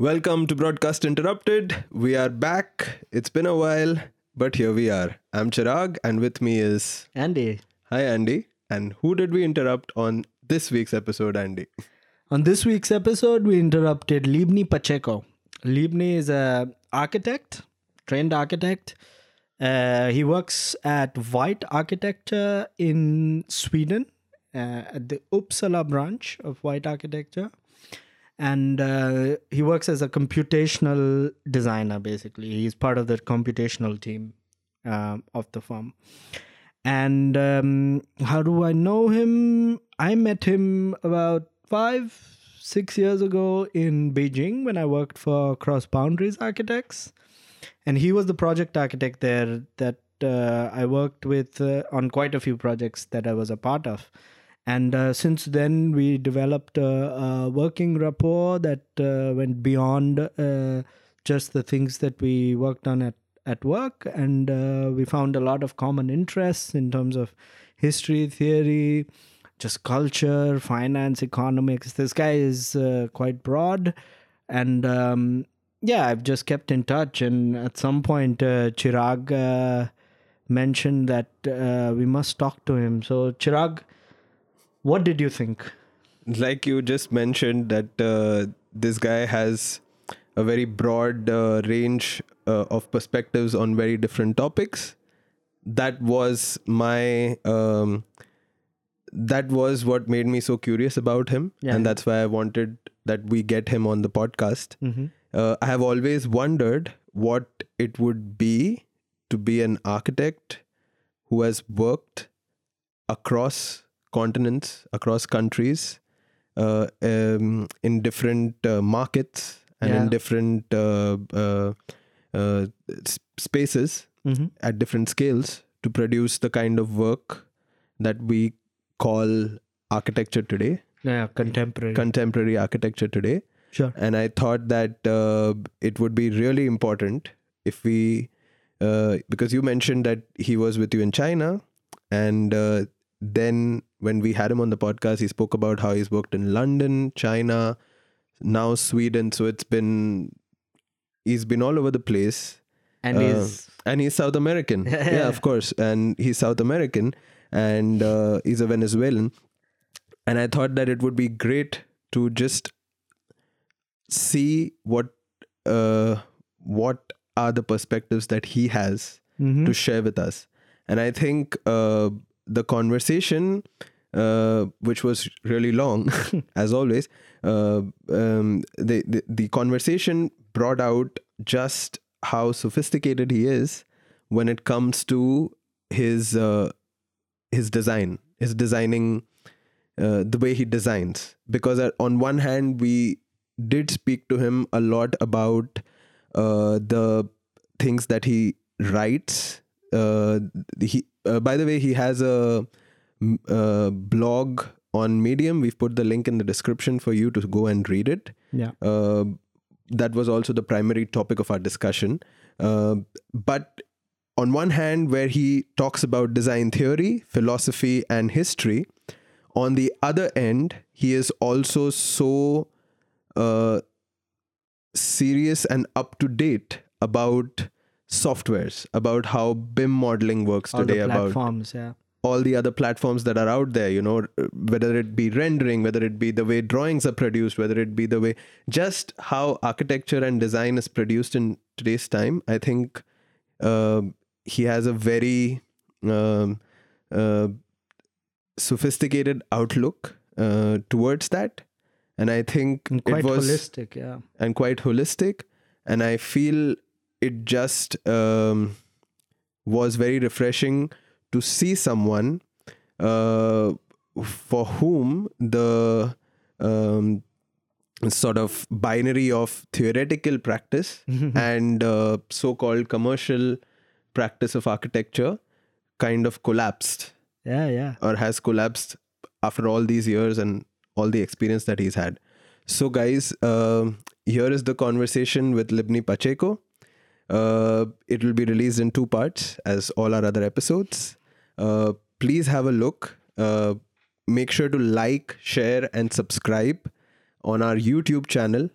Welcome to Broadcast Interrupted. We are back. It's been a while, but here we are. I'm Chirag, and with me is. Andy, Hi, Andy. And who did we interrupt on this week's episode, Andy? on this week's episode, we interrupted Libni Pacheco. Libni is a architect, trained architect. Uh, he works at White Architecture in Sweden, uh, at the Uppsala branch of White Architecture. And uh, he works as a computational designer, basically. He's part of the computational team um, of the firm. And um, how do I know him? I met him about five, six years ago in Beijing when I worked for Cross Boundaries Architects. And he was the project architect there that uh, I worked with uh, on quite a few projects that I was a part of. And uh, since then, we developed a, a working rapport that uh, went beyond uh, just the things that we worked on at, at work. And uh, we found a lot of common interests in terms of history, theory, just culture, finance, economics. This guy is uh, quite broad. And um, yeah, I've just kept in touch. And at some point, uh, Chirag mentioned that we must talk to him. So, Chirag, what did you think? Like you just mentioned, that uh, this guy has a very broad uh, range uh, of perspectives on very different topics. That was my. Um, that was what made me so curious about him, Yeah. and that's why I wanted that we get him on the podcast. Mm-hmm. uh, I have always wondered what it would be to be an architect who has worked across continents, across countries, uh, um, in different uh, markets and Yeah. in different uh, uh, uh, spaces Mm-hmm. at different scales to produce the kind of work that we call architecture today, Yeah, contemporary. contemporary architecture today sure. and I thought that uh, it would be really important if we, uh, because you mentioned that he was with you in China, and uh, then when we had him on the podcast, he spoke about how he's worked in London, China, now Sweden. So it's been he's been all over the place, And Uh, he's and he's South American. yeah, of course, and he's South American, and uh, he's a Venezuelan. And I thought that it would be great to just see what uh, what are the perspectives that he has Mhm. to share with us. And I think uh, the conversation, uh, which was really long, as always, uh, um, the, the the conversation brought out just how sophisticated he is when it comes to his uh, his design, his designing, uh, the way he designs. Because uh, on one hand, we did speak to him a lot about uh, the things that he writes. Uh, he, uh, by the way, he has a blog on Medium. We've put the link in the description for you to go and read it. yeah. Uh, that was also the primary topic of our discussion. Uh, but on one hand, where he talks about design theory, philosophy, and history, on the other end, he is also so uh, serious and up to date about softwares, about how BIM modeling works All today, the about platforms, yeah. all the other platforms that are out there you know whether it be rendering whether it be the way drawings are produced whether it be the way just how architecture and design is produced in today's time i think uh, he has a very um, uh, sophisticated outlook uh, towards that and i think And quite it was holistic, yeah. and quite holistic. And I feel it just um, was very refreshing to see someone uh, for whom the um, sort of binary of theoretical practice and uh, so called commercial practice of architecture kind of collapsed Yeah, yeah. or has collapsed after all these years and all the experience that he's had. So, guys, um, here is the conversation with Libni Pacheco. Uh, it will be released in two parts, as all our other episodes. Uh, please have a look. Uh, make sure to like, share, and subscribe on our YouTube channel,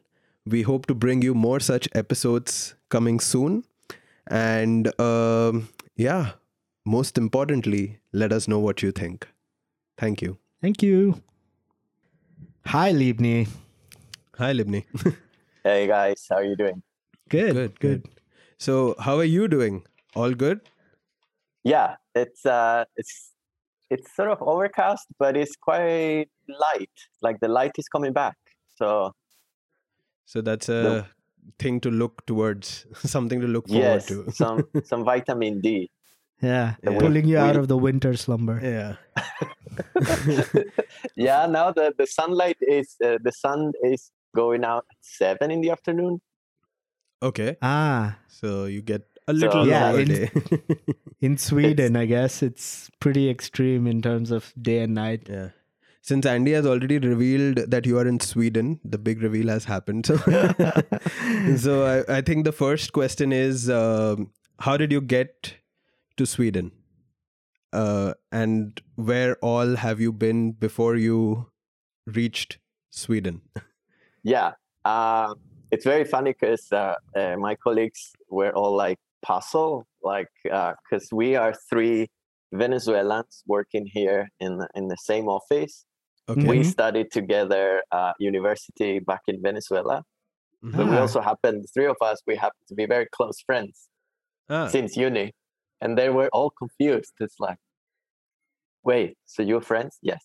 we hope to bring you more such episodes coming soon. And um, yeah, most importantly, let us know what you think. Thank you. Thank you. Hi, Libni. Hi, Libni. Hey guys, how are you doing? Good, Good, good. So, how are you doing? All good? Yeah, it's uh it's it's sort of overcast, but it's quite light. Like the light is coming back. So So, that's a No. thing to look towards, something to look forward yes, to. some some vitamin D. Yeah, Yeah. pulling you out of the winter slumber. yeah. yeah, now the the sunlight is uh, the sun is going out at seven in the afternoon. Okay. Ah, So, you get a little Yeah, longer in- in Sweden, I guess it's pretty extreme in terms of day and night. Yeah. Since Andy has already revealed that you are in Sweden, the big reveal has happened. So, so I, I think the first question is um, how did you get to Sweden? Uh, and where all have you been before you reached Sweden? Yeah, uh, it's very funny because uh, uh, my colleagues were all like puzzled, like because we are three Venezuelans working here in the- in the same office. Okay. We Mhm. studied together uh, university back in Venezuela, Mhm. but we Ah. also happened three of us we happen to be very close friends Ah, since uni, and they were all confused. It's like, wait, so you're friends? Yes,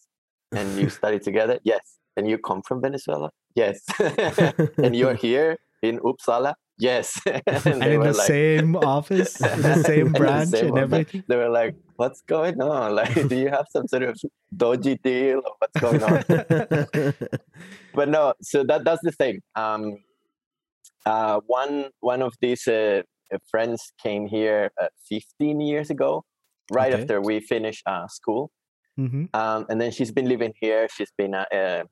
and you study together? Yes, and you come from Venezuela? Yes, and you're here in Uppsala? Yes, and, And in the like- same office, the same in the branch same and everything. They were like, "What's going on? Like, do you have some sort of dodgy deal or what's going on?" but no so that that's the thing um uh one one of these uh, friends came here uh, 15 years ago right Okay. after we finished uh, school hmm um and then she's been living here she's been uh, uh,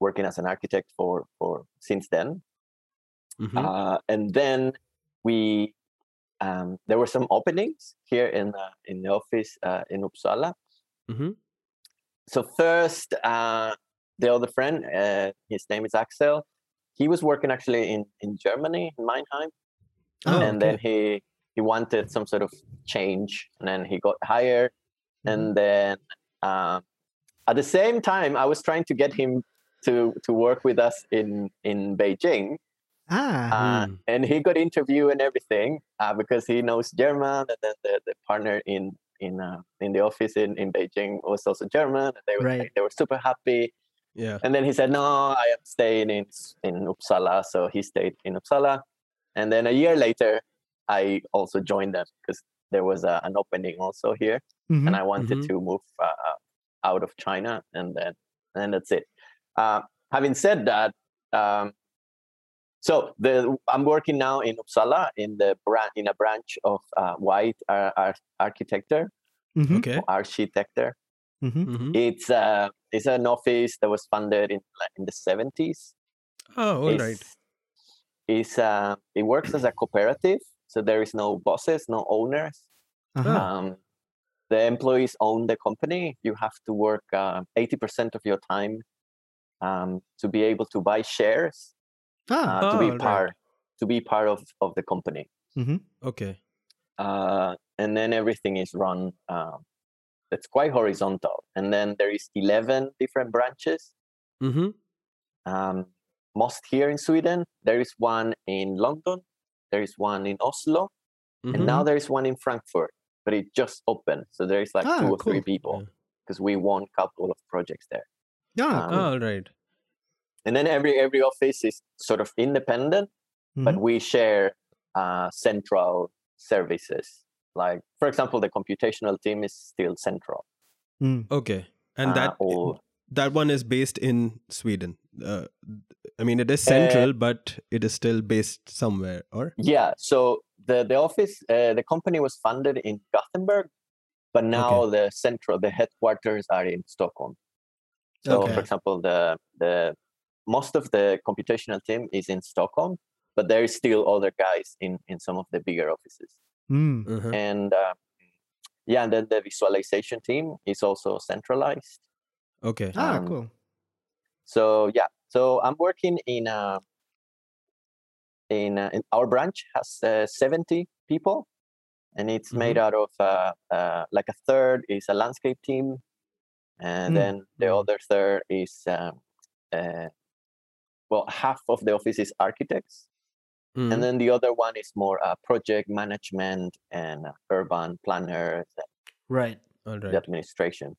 working as an architect for for since then Mhm. uh and then we um there were some openings here in uh, in the office uh, in uppsala Mhm. so first uh the other friend uh his name is axel he was working actually in in germany in Mannheim Oh, and then he he wanted some sort of change and then he got hired Mm-hmm. and then um at the same time i was trying to get him to to work with us in in beijing Ah, uh, Hmm. and he got interview and everything uh, because he knows German, and then the, the partner in in uh, in the office in, in Beijing was also German. And they were Right. they were super happy. Yeah. And then he said, "No, I am staying in S- in Uppsala." So he stayed in Uppsala, and then a year later, I also joined them because there was a, an opening also here, mhm. and I wanted Mhm. to move uh, out of China, and then and that's it. Uh, having said that, um, so the I'm working now in Uppsala in the brand in a branch of uh, white uh, ar- architecture Mhm. Okay. or architecture. Mhm. Mhm. It's uh, it's an office that was funded in in the 70s. Oh, all it's, right. It's uh, it works as a cooperative, so there is no bosses, no owners. Uh-huh. Um, the employees own the company. You have to work uh, 80% of your time um, to be able to buy shares Ah, uh, to be Oh, right. part to be part of, of the company. Okay. Uh, and then everything is run. Um, it's quite horizontal. And then there is 11 different branches. Mm-hmm. Um, most here in Sweden. There is one in London. There is one in Oslo, Mm-hmm. and now there is one in Frankfurt. But it just opened, so there is like Ah, two or three cool. people Yeah. because we won a couple of projects there. Yeah, um, cool. all right. And then every every office is sort of independent, but Mhm. we share uh, central services. Like, for example, the computational team is still central. Mm. Okay. And uh, that or that one is based in Sweden. Uh, I mean, it is central, but it is still based somewhere, or yeah, so the the office, uh, the company was funded in Gothenburg, but now the central, the headquarters are in Stockholm. So, Okay. for example, the the most of the computational team is in Stockholm, but there is still other guys in in some of the bigger offices. Mm. Uh-huh. and uh, yeah and then the visualization team is also centralized okay. Ah, um, cool. so yeah so i'm working in a in, uh, in our branch has uh, 70 people, and it's made out of uh, uh, like a third is a landscape team, and Mm. then the other third is um, uh, well, half of the office is architects, Mm. and then the other one is more uh, project management and uh, urban planners, and Right. All the right. administration.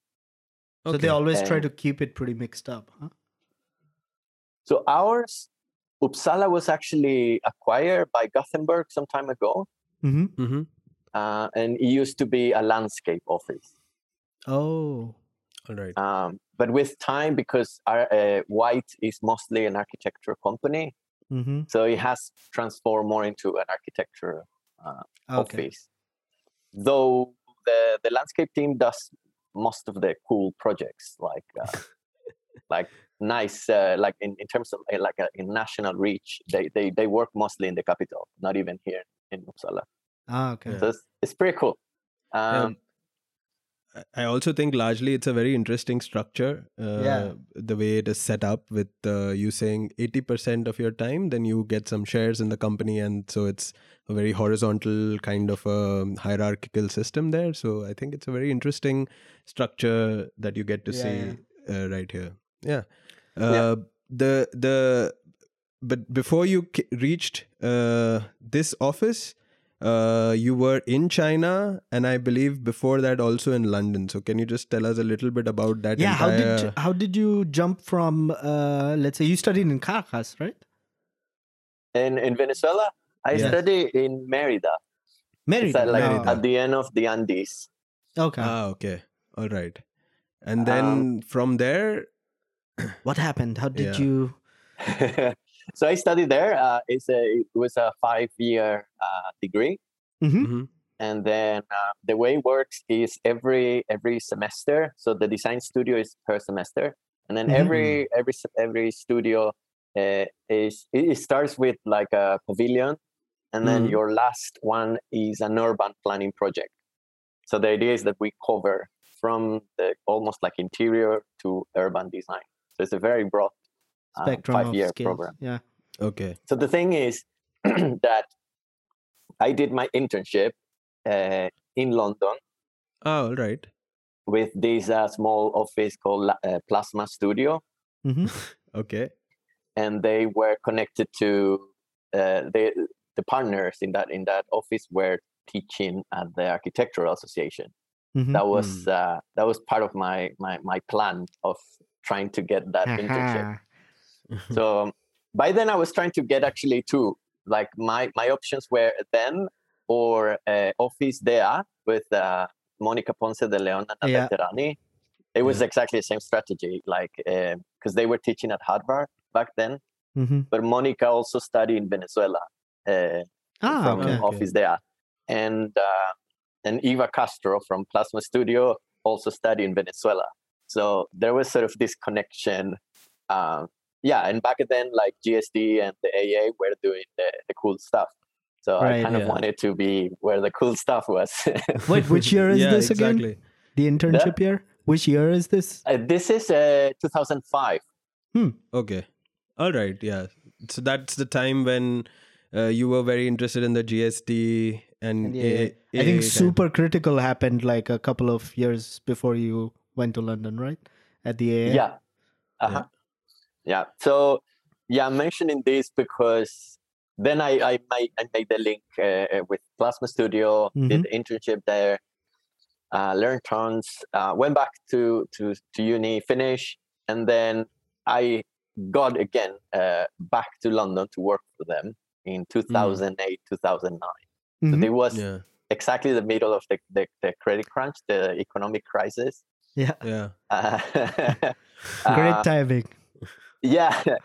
So they Okay. always try to keep it pretty mixed up, huh? So ours, Uppsala was actually acquired by Gothenburg some time ago, Mm-hmm. Mm-hmm. uh, and it used to be a landscape office. Oh. All right. Um, but with time, because our, uh, White is mostly an architecture company, Mm-hmm. so it has transformed more into an architecture uh, Okay. office. Though the the landscape team does most of the cool projects, like uh, like nice, uh, like in, in terms of uh, like a, in national reach, they, they they work mostly in the capital, not even here in Uppsala. Ah, okay. So it's, it's pretty cool. Um, Um, I- also think largely it's a very interesting structure. Uh, Yeah. The way it is set up with uh, you saying 80% of your time, then you get some shares in the company. And so it's a very horizontal kind of a hierarchical system there. So I think it's a very interesting structure that you get to Yeah, see Uh, right here. Yeah. Yeah. Uh, The, the, but before you reached uh, this office, uh, you were in China, and I believe before that also in London. So can you just tell us a little bit about that? yeah. How entire... did how did you jump from uh, let's say you studied in Caracas, right? in in Venezuela, I Yeah. study in Merida. Merida. at, like Merida. at the end of the Andes. okay. Ah, okay, all right. And then from there, what happened? How did Yeah. you? so I studied there. Uh, it's a it was a five year uh, degree, Mhm. Mhm. and then uh, the way it works is every every semester. So the design studio is per semester, and then Mhm. every every every studio uh, is it it starts with like a pavilion, and then Mhm. your last one is an urban planning project. So the idea is that we cover from the almost like interior to urban design. So it's a very broad uh, Spectrum of five-year skills. program. Yeah. okay, So the thing is that I did my internship uh, in London ah, all right, with this uh, small office called uh, Plasma Studio, hmm okay, and they were connected to uh, the the partners in that in that office were teaching at the Architectural Association. hmm That was uh, that was part of my my my plan of trying to get that internship. So by then i was trying to get actually two like my my options were them or uh, Office dA with uh, monica ponce de leon and Yeah. Nader Tehrani. it was exactly the same strategy like because they were teaching at harvard back then hmm but monica also studied in venezuela uh, Ah, from okay. Office dA and uh, and eva castro from plasma studio also studied in venezuela so there was sort of this connection um, yeah and back then like gsd and the aa were doing the, the cool stuff so i kind yeah. of wanted to be where the cool stuff was Wait, which year is yeah, this again? The internship year? Which year is this? Uh, this is uh, 2005 Okay. All right. Yeah. So that's the time when uh, you were very interested in the GSD and Yeah, AA I think time. super critical happened like a couple of years before you went to London, right? At the AA. yeah uh-huh. Yeah so yeah i'm mentioning this because then i i made, I made the link uh, with plasma studio did the internship there uh, learned tons uh, went back to to to uni finish and then i got again uh, back to london to work for them in 2008 2009 so Mhm. it was Yeah. exactly the middle of the, the, the credit crunch the economic crisis Yeah. Yeah. uh, Great uh, timing. Yeah.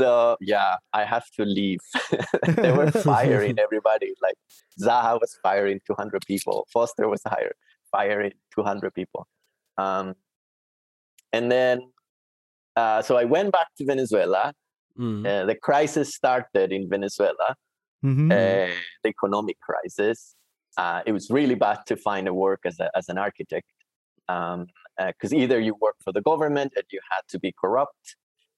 So yeah i have to leave. They were firing everybody. Like zaha was firing 200 people. Foster was hire, firing 200 people. Um, and then uh, so i went back to venezuela. Mm. uh, the crisis started in venezuela Mhm. uh, the economic crisis. Uh, it was really bad to find a work as, a, as an architect. Because either you work for the government and you had to be corrupt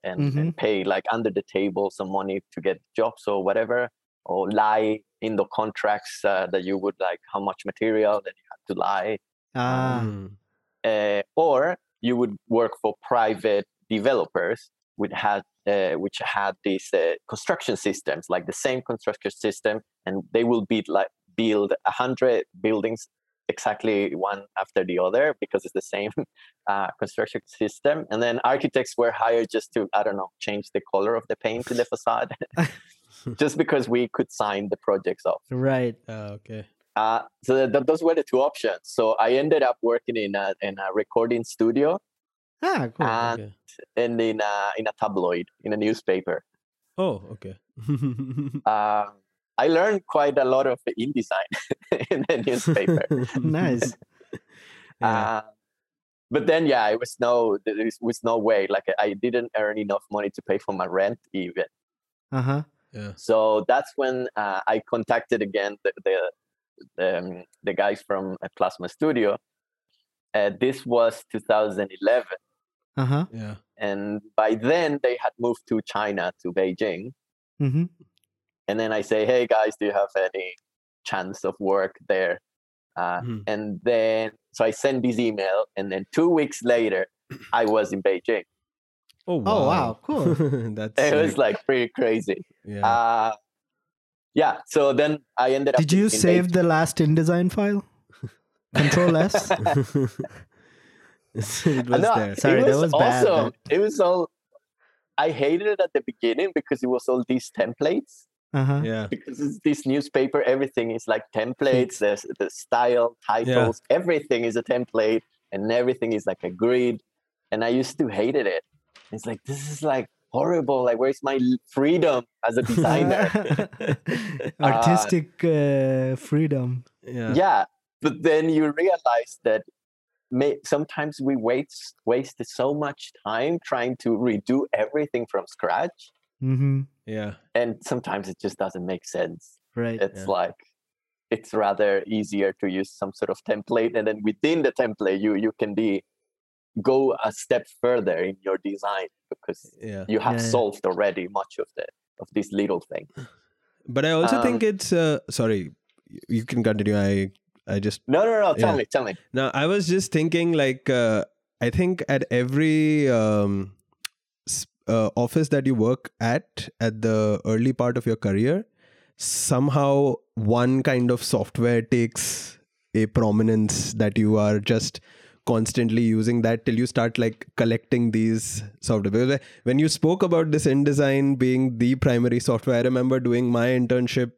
and, and pay like under the table some money to get jobs or whatever or lie in the contracts uh, that you would like how much material that you have to lie Ah, Mm. uh, or you would work for private developers which had uh, which had these uh, construction systems like the same construction system and they will be like build a hundred buildings exactly one after the other because it's the same uh, construction system and then architects were hired just to i don't know change the color of the paint in the facade just because we could sign the projects off right. Ah, okay. uh, so th- th- those were the two options so i ended up working in a, in a recording studio Ah, cool. and okay. and in a in a tabloid in a newspaper. Oh, okay. Um, I learned quite a lot of InDesign in the newspaper. nice. Yeah. Uh, but then, yeah, it was no there was no way. Like I didn't earn enough money to pay for my rent even. Uh huh. yeah. So that's when uh, I contacted again the the the, um, the guys from uh, Plasma Studio. Uh, this was 2011, Uh huh. Yeah. and by then they had moved to China to Beijing. Mm-hmm. And then I say, "Hey guys, do you have any chance of work there?" Uh, Mhm. And then so I send this email, and then two weeks later, I was in Beijing. Oh wow. Oh, wow, cool. That's It was like pretty crazy. yeah. Uh, yeah. So then I ended up. Did you in save Beijing. the last InDesign file? Control S. it was no, there. Sorry, it that was was bad, awesome. It was all. I hated it at the beginning because it was all these templates. Uh huh. Yeah. because it's this newspaper everything is like templates there's the style titles everything is a template and everything is like a grid and i used to hated it it's like this is like horrible like where's my freedom as a designer Artistic uh, freedom. Yeah. yeah but then you realize that may, sometimes we waste wasted so much time trying to redo everything from scratch Mm-hmm. Yeah. and sometimes it just doesn't make sense Right. it's Yeah. like it's rather easier to use some sort of template and then within the template you you can be go a step further in your design because Yeah. you have Yeah, yeah. solved already much of the of this little thing But I also Um, think it's uh sorry, you can continue. I I just no no no tell Yeah. me tell me now I was just thinking like uh I think at every um s- uh, office that you work at at the early part of your career somehow one kind of software takes a prominence that you are just constantly using that till you start like collecting these software. When you spoke about this InDesign being the primary software i remember doing my internship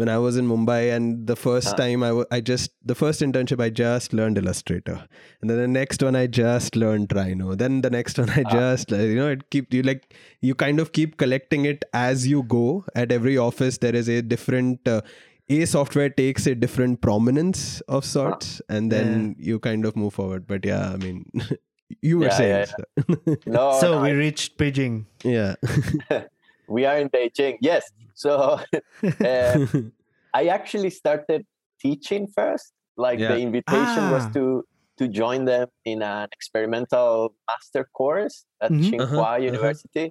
when i was in mumbai and the first Ah. time I wa- I just the first internship i just learned illustrator. And then the next one i just learned rhino. Then the next one i Ah. just uh, you know it keep you like you kind of keep collecting it as you go. At every office there is a different uh, a software takes a different prominence of sorts and then you kind of move forward. But yeah i mean you were Yeah, saying yeah, so- no, so no, we I- reached Beijing. yeah we are in beijing yes so uh, i actually started teaching first like Yeah. the invitation was Ah. to to join them in an experimental master course at Mhm. Tsinghua Uh-huh, uh-huh. University.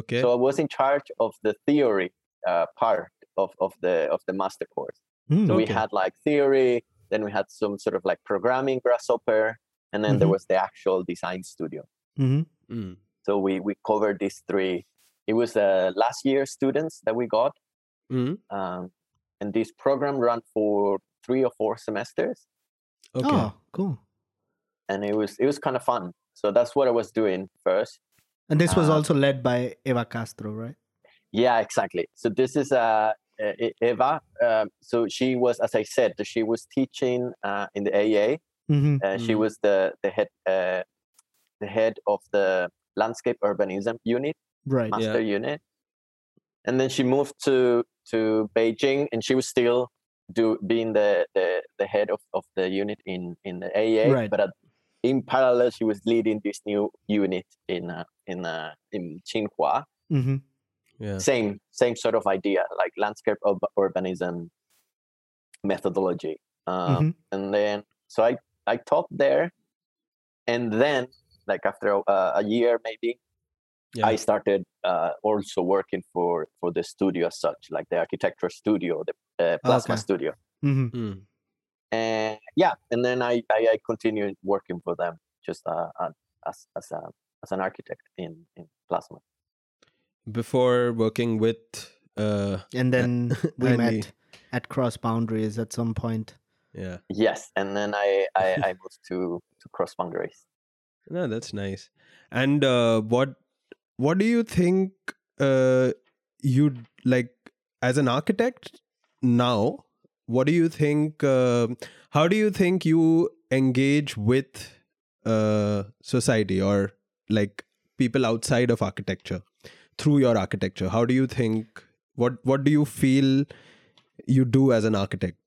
okay So I was in charge of the theory uh, part of, of the of the master course. Hmm. So we had like theory, then we had some sort of like programming grasshopper, and then there Mhm. was the actual design studio. Mhm. Mm. So we we covered these three. It was uh, last year students that we got, Mm. um, and this program ran for three or four semesters, okay Oh, cool. and it was it was kind of fun. So that's what I was doing first. And this was Uh, also led by Eva Castro, right? Yeah, exactly. So this is uh, Eva. Um, so she was, as I said, she was teaching uh, in the AA. Mm-hmm. Uh, She Mm. was the the head uh, the head of the landscape urbanism unit, Right. master unit, and then she moved to to Beijing, and she was still do being the the, the head of, of the unit in in the AA. Right. But at, in parallel, she was leading this new unit in uh, in uh, in Tsinghua Mm-hmm. yeah same same sort of idea like landscape ur- urbanism methodology um, Mhm. and then so i i taught there and then like after a, a year maybe Yeah. I started uh, also working for for the studio as such, like the architecture studio, the uh, plasma Okay. studio, Mhm. Mm. and yeah, and then I I, I continued working for them just uh, uh, as as a as an architect in in plasma. Before working with, uh, And then we Andy. met at Cross Boundaries at some point. yeah, Yes, and then I I, I moved to to cross boundaries. no, that's nice. And uh, what what do you think uh, you like as an architect now? What do you think? Uh, how do you think you engage with uh, society or like people outside of architecture through your architecture? How do you think? What What do you feel you do as an architect?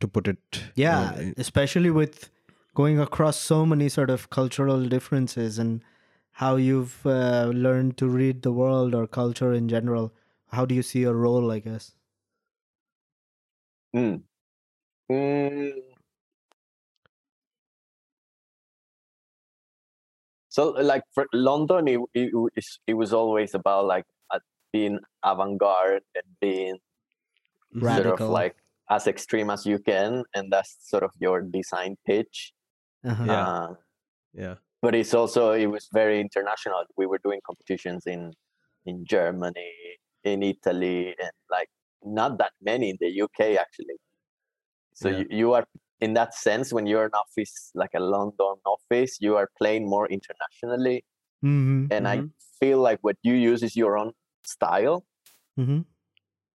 To put it, Yeah, especially with going across so many sort of cultural differences and how you've uh, learned to read the world or culture in general. How do you see your role, I guess? Mm. Mm. So, like for London, it, it, it was always about like uh, being avant-garde and being Mhm. sort of like as extreme as you can, and that's sort of your design pitch. Uh-huh. Yeah. Uh, yeah, but it's also it was very international. We were doing competitions in in Germany, in Italy, and like not that many in the UK actually. So Yeah. you, you are in that sense when you're an office like a London office, you are playing more internationally, Mm-hmm. and I Mhm. feel like what you use is your own style. Mm-hmm.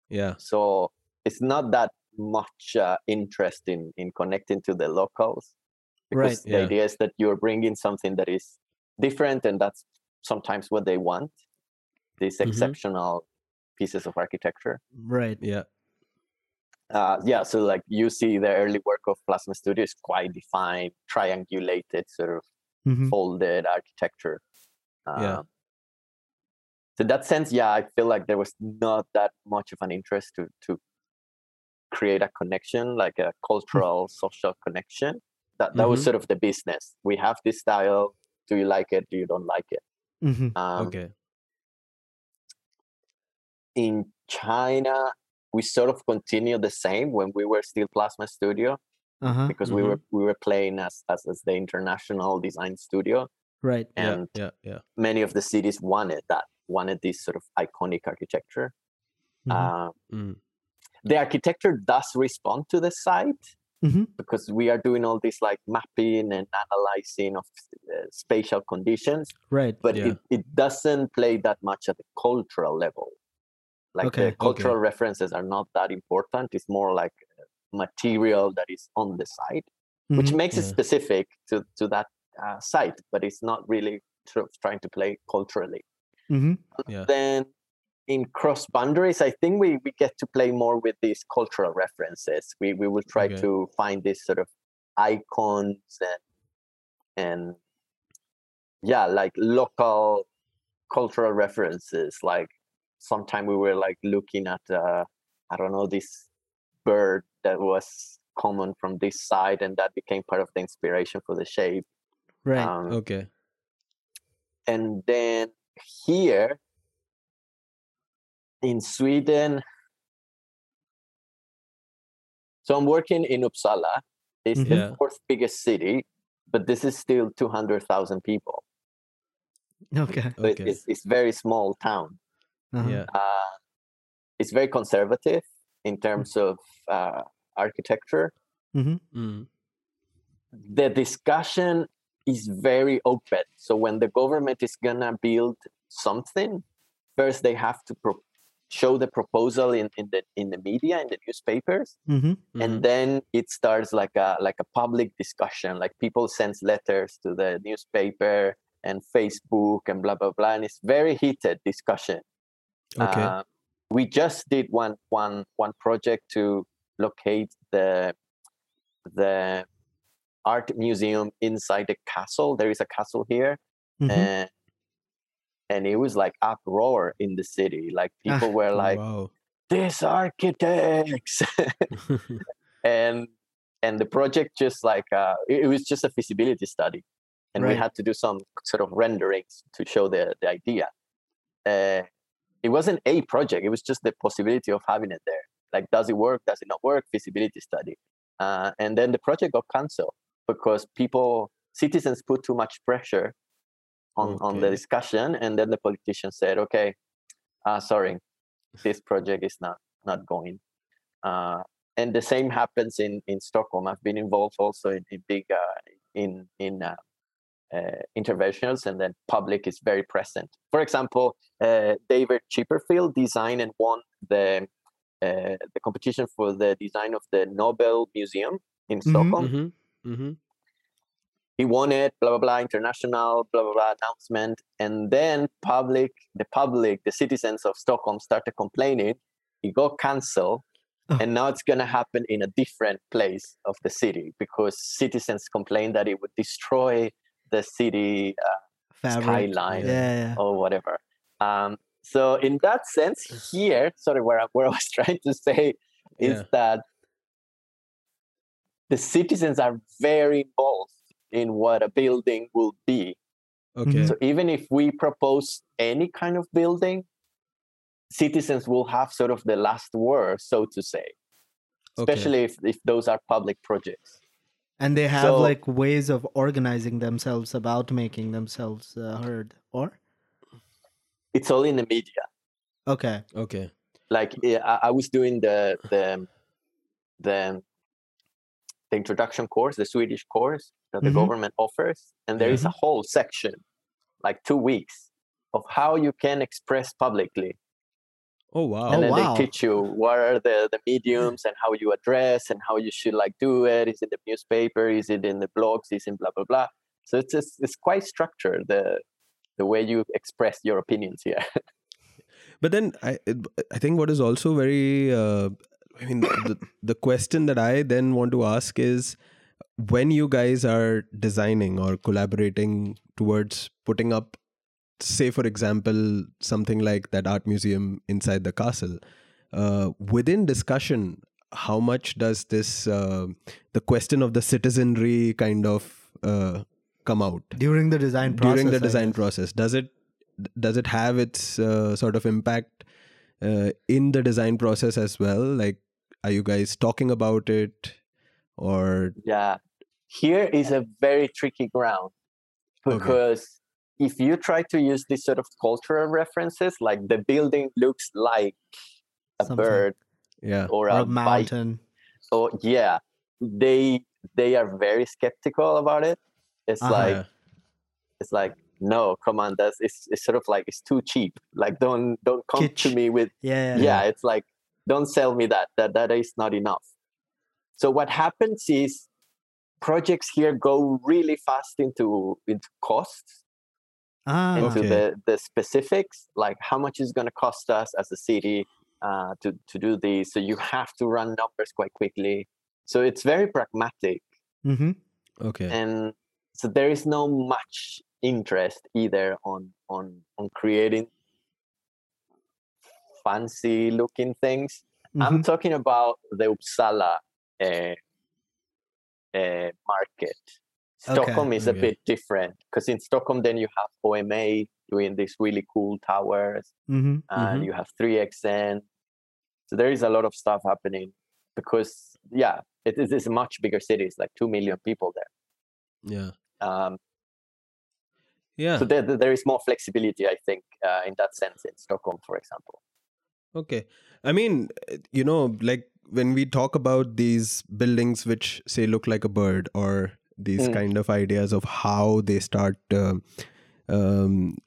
yeah, So it's not that much uh, interest in in connecting to the locals Right. because the Yeah. idea is that you're bringing something that is different and that's sometimes what they want these Mhm. exceptional pieces of architecture Right. yeah, uh, yeah so like you see the early work of plasma studio is quite defined triangulated sort of Mm-hmm. folded architecture Yeah. Um, so in that sense yeah i feel like there was not that much of an interest to to create a connection like a cultural social connection that that was Mhm. sort of the business we have this style do you like it do you don't like it Mm-hmm. um, okay, in china we sort of continued the same when we were still plasma studio Uh-huh. because we were we were playing as, as as the international design studio Right. and yeah, yeah, yeah, many of the cities wanted that wanted this sort of iconic architecture Mhm. uh, Mm. the architecture does respond to the site Mhm. because we are doing all this like mapping and analyzing of uh, spatial conditions Right. but Yeah. it, it doesn't play that much at the cultural level like Okay, the cultural references are not that important it's more like uh, material that is on the site which Mhm. makes it specific to to that uh, site but it's not really sort of trying to play culturally mm-hmm. Yeah. then in cross boundaries i think we, we get to play more with these cultural references we, we will try Okay. to find these sort of icons and and yeah like local cultural references like sometime we were like looking at uh i don't know this bird that was common from this side and that became part of the inspiration for the shape Right. um, okay, and then here in Sweden, so I'm working in Uppsala. It's the fourth biggest city, but this is still 200,000 people. okay. So okay, it's, it's very small town. Uh-huh. yeah, Uh, it's very conservative in terms of uh, architecture. Mhm. mm. the discussion is very open. So when the government is gonna build something, first they have to pro- show the proposal in, in the in the media in the newspapers, Mhm. Mhm. and then it starts like a like a public discussion. Like people send letters to the newspaper and Facebook and blah blah blah, and it's very heated discussion. okay, Uh, we just did one one one project to locate the the art museum inside the castle. There is a castle here, Mhm. and and it was like uproar in the city. Like people were like, wow, "These architects," and and the project just like uh, it, it was just a feasibility study, and we had to do some sort of renderings to show the the idea. uh, it wasn't a project. It was just the possibility of having it there. Like, does it work? Does it not work? Feasibility study. Uh, and then the project got canceled because people, citizens, put too much pressure on on the discussion, and then the politician said, "Okay, uh, sorry, this project is not not going." Uh, and the same happens in in Stockholm. I've been involved also in, in big uh, in in uh, uh, interventions, and then public is very present. For example, uh, David Chipperfield designed and won the uh, the competition for the design of the Nobel Museum in Mhm. Stockholm. Mm-hmm. Mm-hmm. He won it, blah blah blah, international, blah blah blah announcement, and then public, the public, the citizens of Stockholm started complaining. It got cancelled, Oh. and now it's gonna happen in a different place of the city because citizens complained that it would destroy the city uh, skyline Yeah, or whatever. Um, so in that sense, here, sorry, where I, where I was trying to say is Yeah. that the citizens are very involved in what a building will be. Okay. So even if we propose any kind of building, citizens will have sort of the last word, so to say, Okay. especially if, if those are public projects. And they have So- like ways of organizing themselves about making themselves uh, heard. Or It's all in the media. okay, Okay. like I, I was doing the the the the introduction course, the Swedish course that the Mhm. government offers, and there is a whole section, like two weeks, of how you can express publicly, Oh wow. and Oh, then wow. they teach you what are the the mediums and how you address and how you should like do it. Is it the newspaper? Is it in the blogs? Is it blah blah blah? So it's just, it's quite structured the the way you express your opinions here. But then I I think what is also very uh, I mean the the question that I then want to ask is when you guys are designing or collaborating towards putting up say for example something like that art museum inside the castle uh, within discussion how much does this uh, the question of the citizenry kind of uh, come out during the design process. during the design process does it does it have its uh, sort of impact uh, in the design process as well like are you guys talking about it or Yeah, here is a very tricky ground Okay. because if you try to use this sort of cultural references, like the building looks like a Something. bird yeah or Or a, a bike, mountain. or yeah, they they are very skeptical about it. It's Uh-huh. like it's like no, come on, that's it's it's sort of like it's too cheap. Like don't don't come to me with Yeah, yeah, it's like don't sell me that that that is not enough. So what happens is projects here go really fast into into costs Ah, into Okay. the the specifics like how much is going to cost us as a city uh, to to do this. So you have to run numbers quite quickly. So it's very pragmatic. Hmm okay. And so there is no much interest either on on on creating fancy looking things Mm-hmm. I'm talking about the Uppsala uh, uh, market. Stockholm is a Okay. bit different because in Stockholm, then you have OMA doing these really cool towers, hmm and Mhm. you have 3XN. So there is a lot of stuff happening because, yeah, it is a much bigger city. It's like 2 million people there. yeah Um, yeah so there, there is more flexibility, I think, uh, in that sense in Stockholm, for example. Okay. I mean, you know, like when we talk about these buildings which say look like a bird or these Mm. kind of ideas of how they start uh, um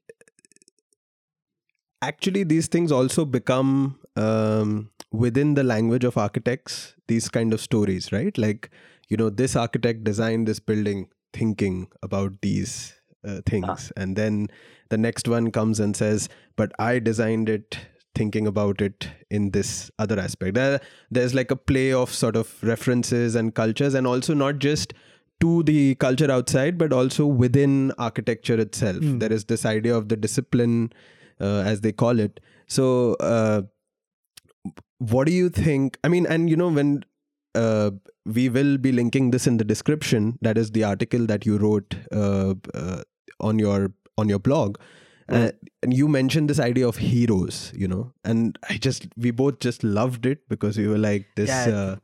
actually these things also become um within the language of architects these kind of stories right like you know this architect designed this building thinking about these uh, things and then the next one comes and says but i designed it thinking about it in this other aspect. There, there's like a play of sort of references and cultures and also not just to the culture outside but also within architecture itself. Mm. there is this idea of the discipline uh, as they call it. So uh, what do you think? I mean and you know when uh, we will be linking this in the description that is the article that you wrote uh, uh, on your on your blog Uh, and you mentioned this idea of heroes, you know, and I just we both just loved it because we were like this. Yeah,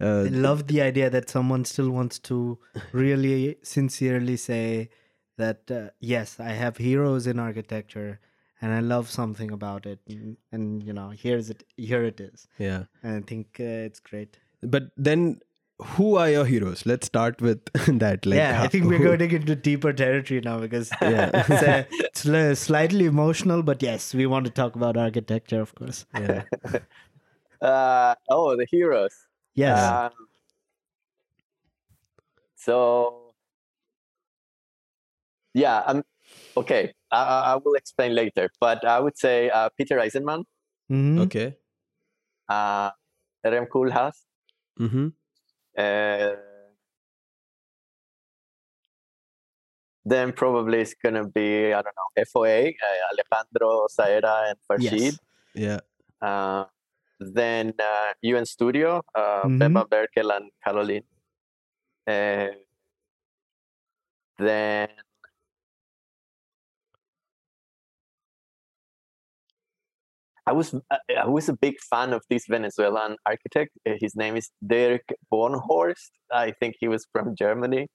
uh, uh, I love the idea that someone still wants to really sincerely say that uh, yes, I have heroes in architecture and I love something about it, and, and you know, here's it, here it is, yeah, and I think uh, it's great. but then who are your heroes? Let's start with that. Like, yeah, I think we're who- going into deeper territory now because Yeah. it's, uh, it's li- slightly emotional, but yes, we want to talk about architecture, of course. Yeah. Uh, oh, the heroes. Yes. Um, so yeah, um, okay. I, I I will explain later, but I would say uh, Peter Eisenman, Mhm. Okay. uh, Rem Koolhaas, Mm-hmm. Uh, then probably it's gonna be I don't know FOA, uh, Alejandro Zaera and Farshid. Yes. Yeah. Uh, then uh, UN Studio, uh, Mhm. Ben van Berkel and Caroline. Uh, then I was I I was a big fan of this Venezuelan architect. Uh, His name is Dirk Bornhorst. I think he was from Germany.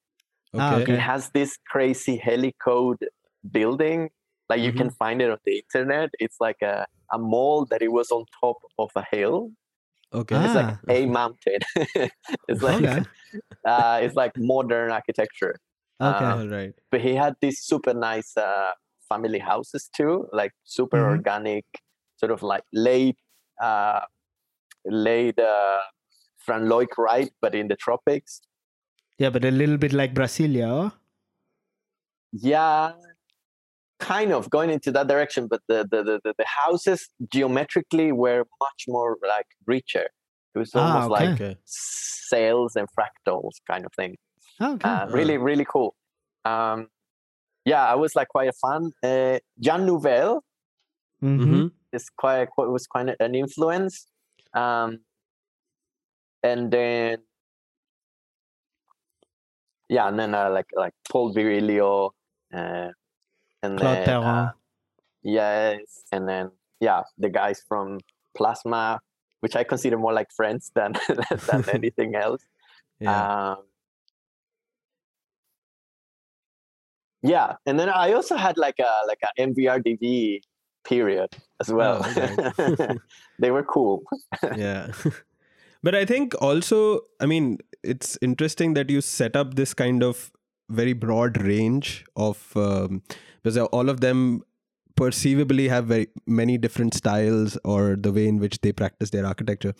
Ah, Okay. He has this crazy Helicoide building. Like you can find it on the internet. It's like a, a mall that it was on top of a hill. Okay. It's like Ah. a mountain. it's like Okay. uh, it's like modern architecture. Okay. Uh, All right. But he had these super nice uh, family houses too, like super Mhm. organic, sort of like laid, uh, laid uh, Frank Lloyd Wright, but in the tropics. yeah, but a little bit like Brasilia. oh? Yeah, kind of going into that direction, but the the, the, the, houses geometrically were much more like richer. It was Ah, almost okay. like sails and fractals kind of thing. Oh, okay. Uh, really, really cool. Um, yeah, I was like quite a fan. Uh, Jean Nouvel. Mm-hmm. is quite, quite was quite an influence. Um, and then yeah, and then uh, like like Paul Virilio, uh, and Claude then uh, yes, and then yeah, the guys from Plasma, which I consider more like friends than than anything else. Yeah. Um, yeah, and then I also had like a like a MVRDV period as well. alright. they were cool. yeah but i think also i mean it's interesting that you set up this kind of very broad range of um, because all of them perceivably have very many different styles or the way in which they practice their architecture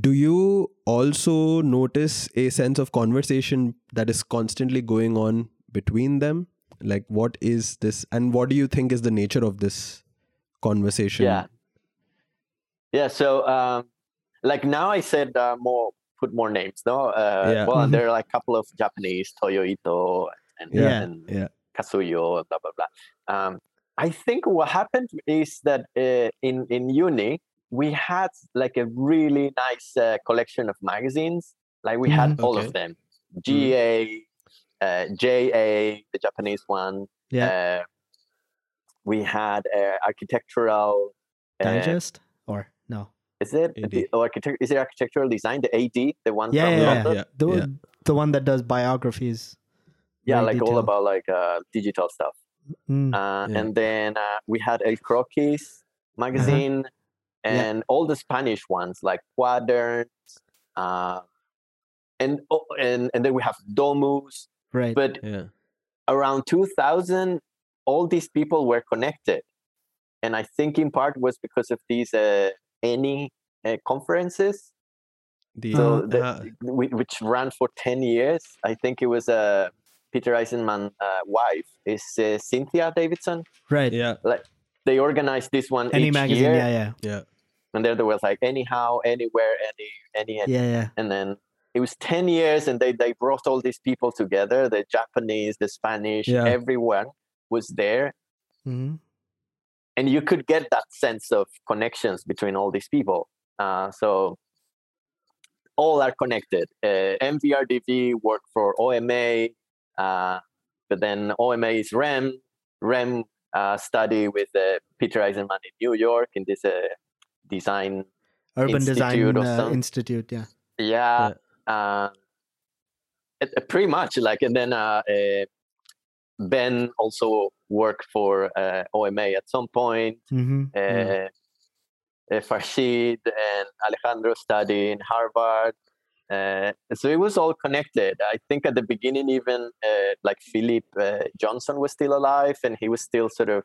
do you also notice a sense of conversation that is constantly going on between them like what is this and what do you think is the nature of this conversation Yeah. Yeah. So um, like now I said uh, more put more names. No. Uh, Yeah. Well, Mhm. there are like a couple of Japanese Toyo Ito and, Yeah. and yeah Kazuyo, blah blah blah. Um, I think what happened is that uh, in in uni we had like a really nice uh, collection of magazines. Like we had Mhm. all Okay. of them: GA, uh, JA, the Japanese one. Yeah. Uh, we had uh, architectural. uh, Digest or no? is it the, or architect, is it architectural design? The AD, the one Yeah, from yeah, London? yeah The yeah. the one that does biographies. yeah, Very like all about like uh, digital stuff. Mm. Uh, Yeah. And then uh, we had El Croquis magazine Yeah. and all the Spanish ones like Quaderns. Uh, and, oh, and and then we have Domus. Right. But yeah around 2000, all these people were connected. And I think in part was because of these uh, any uh, conferences. the So the, uh, whi- which ran for 10 years. I think it was uh, Peter Eisenman's uh, wife is uh, Cynthia Davidson. right. yeah Like They organized this one Any each magazine. year, Yeah, yeah, yeah and there there was like anyhow, anywhere, any, any, yeah, yeah. and then it was 10 years, and they they brought all these people together. The Japanese, the Spanish, Yeah. everyone was there, hmm and you could get that sense of connections between all these people. Uh, so all are connected. Uh, MVRDV worked for OMA, uh, but then OMA is REM. REM uh, study with uh, Peter Eisenman in New York in this uh, design. Urban Institute Design uh, Institute. Yeah. Yeah, uh, it pretty much like, and then uh, uh, Ben also worked for uh, OMA at some point. Mm-hmm. Uh, uh, Farshid and Alejandro study in Harvard. Uh, so it was all connected. I think at the beginning, even uh, like Philip uh, Johnson was still alive, and he was still sort of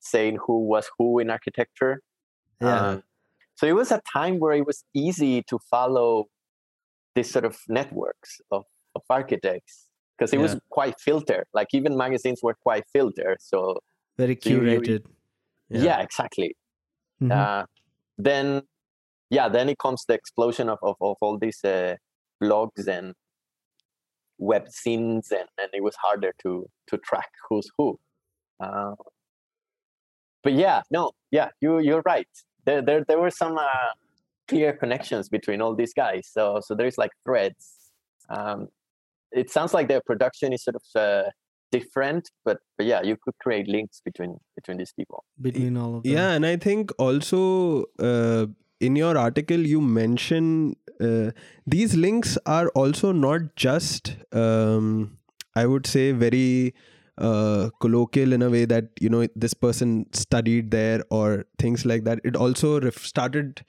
saying who was who in architecture. yeah. Um, so it was a time where it was easy to follow this sort of networks of, of architects because it was quite filtered. Like even magazines were quite filtered. So Very so you- you- curated. yeah, exactly. Mhm. Uh, then, yeah, then it comes the explosion of, of, of all these uh, blogs and web scenes, and, and it was harder to to track who's who. Uh, but yeah, no, yeah, you you're right. There there there were some uh, clear connections between all these guys. So so there's like threads. Um, it sounds like their production is sort of uh, different, but but yeah, you could create links between between these people. between all of them. yeah and i think also uh, in your article you mention uh, these links are also not just um, i would say very uh, colloquial in a way that you know this person studied there or things like that it also ref- started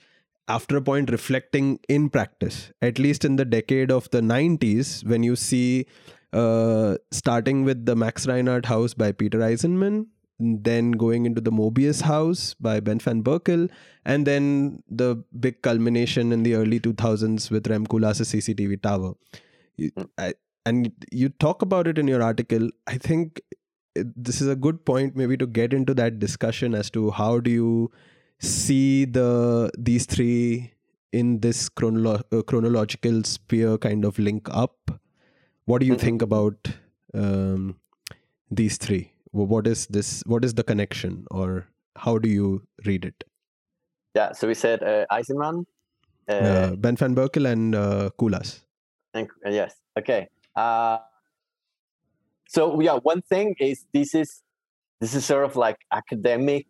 after a point reflecting in practice at least in the decade of the 90s when you see uh, starting with the max reinhardt house by peter eisenman then going into the Mobius house by Ben van Berkel, and then the big culmination in the early 2000s with Rem Koolhaas' CCTV tower. You, Mm. I, and you talk about it in your article. I think this is a good point maybe to get into that discussion as to how do you see the these three in this chronolo- uh, chronological sphere kind of link up what do you Mhm. think about um, these three what is this what is the connection or how do you read it Yeah, so we said uh, Eisenman. Uh, uh, ben van berkel and uh, Koolhaas. and, uh, yes, okay. Uh, so yeah, one thing is this is this is sort of like academic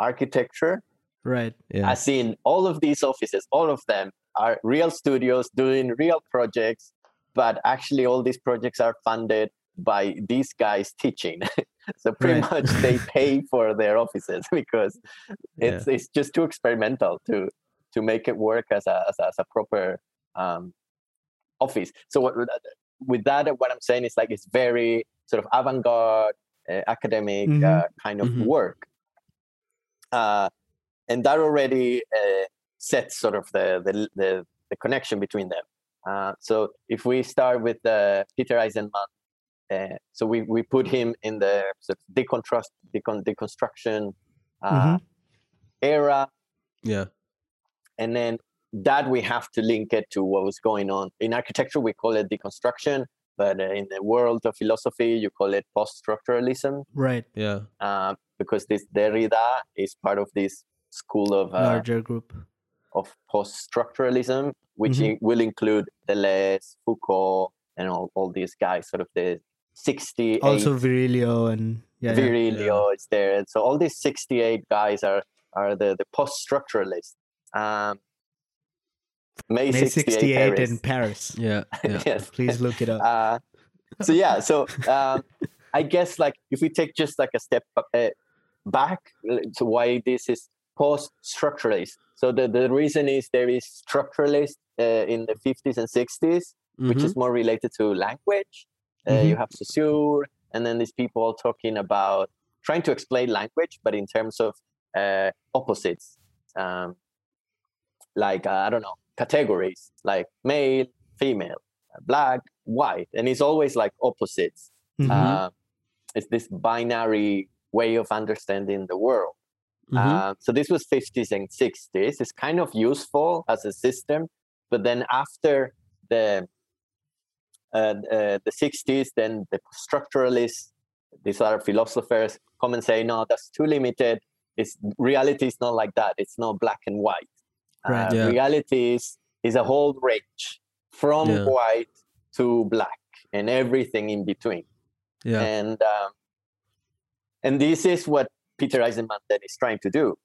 architecture, Right. yeah as in all of these offices, all of them are real studios doing real projects, but actually all these projects are funded by these guys teaching. so pretty Right. much they pay for their offices because it's it's just too experimental to to make it work as a as a, as a proper um, office. So what with that, what I'm saying is like it's very sort of avant-garde, uh, academic Mhm. uh, kind of Mhm. work, uh, and that already uh, sets sort of the the the, the connection between them. Uh, so if we start with uh, Peter Eisenman, uh, so we, we put him in the sort of deconstruct, decon, deconstruction uh, Mhm. era, yeah and then that we have to link it to what was going on in architecture. We call it deconstruction, but uh, in the world of philosophy, you call it post-structuralism Right. yeah uh, because this Derrida is part of this school of uh, Larger group. of post-structuralism, which Mhm. i- will include Deleuze, Foucault, and all, all these guys, sort of the 68 Also Virilio and yeah. yeah. Virilio is there. And so all these 68 guys are are the, the post-structuralists. Um, May, May 68, 68 Paris. in Paris. yeah yeah yes. Please look it up. Uh, so yeah, so um, I guess like if we take just like a step uh, back to why this is post-structuralist. So the, the reason is there is structuralist uh, in the 50s and 60s, which Mhm. is more related to language. Uh, You have Saussure, and then these people talking about trying to explain language, but in terms of uh, opposites, um, like uh, I don't know categories, like male, female, black, white, and it's always like opposites. Mhm. Uh, it's this binary way of understanding the world. Mhm. Uh, so this was 50s and 60s. It's kind of useful as a system, but then after the uh, uh, the 60s, then the structuralists, these are philosophers, come and say, no, that's too limited. It's reality is not like that. It's not black and white. Right. Uh, Yeah. Reality is is a whole range from Yeah. white to black and everything in between yeah and um, and this is what Peter Eisenman then is trying to do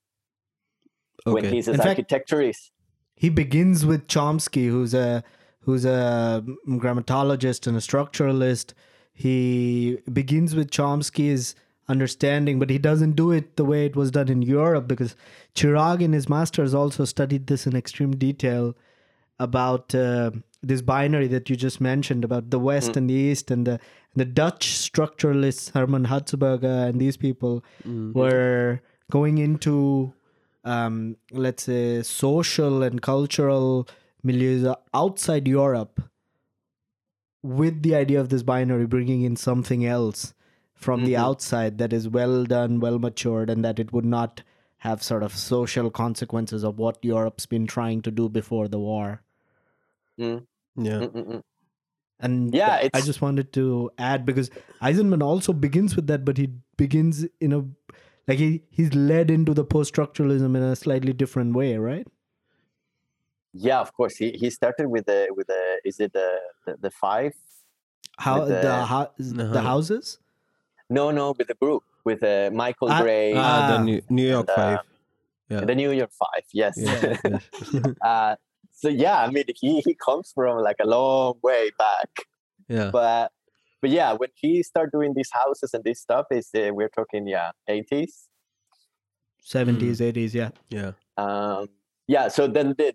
when Okay. he says In fact- architecturist. he begins with Chomsky, who's a who's a grammatologist and a structuralist. He begins with Chomsky's understanding, but he doesn't do it the way it was done in Europe because Chirag in his masters also studied this in extreme detail about uh, this binary that you just mentioned about the West and the East and the the Dutch structuralists Herman Hertzberger and these people were going into um, let's say social and cultural milieux outside Europe with the idea of this binary bringing in something else from the Mhm. outside that is well done, well matured, and that it would not have sort of social consequences of what Europe's been trying to do before the war. Yeah. Mm-mm-mm. And Yeah, I just wanted to add because Eisenman also begins with that, but he begins in a like he, he's led into the post structuralism in a slightly different way, right? Yeah, of course. He he started with the with the is it the the, the five? How With the the- hou- the Uh-huh. houses? No, no, with the group with uh, Michael Ah, Gray, Ah, the New, New York And, uh, Five. yeah. the New York Five. Yes. Yeah, yes. uh, so yeah, I mean, he he comes from like a long way back, yeah. but but yeah, when he started doing these houses and this stuff, is uh, we're talking yeah eighties. 70s, 80s, yeah. Yeah. Um, yeah, so then the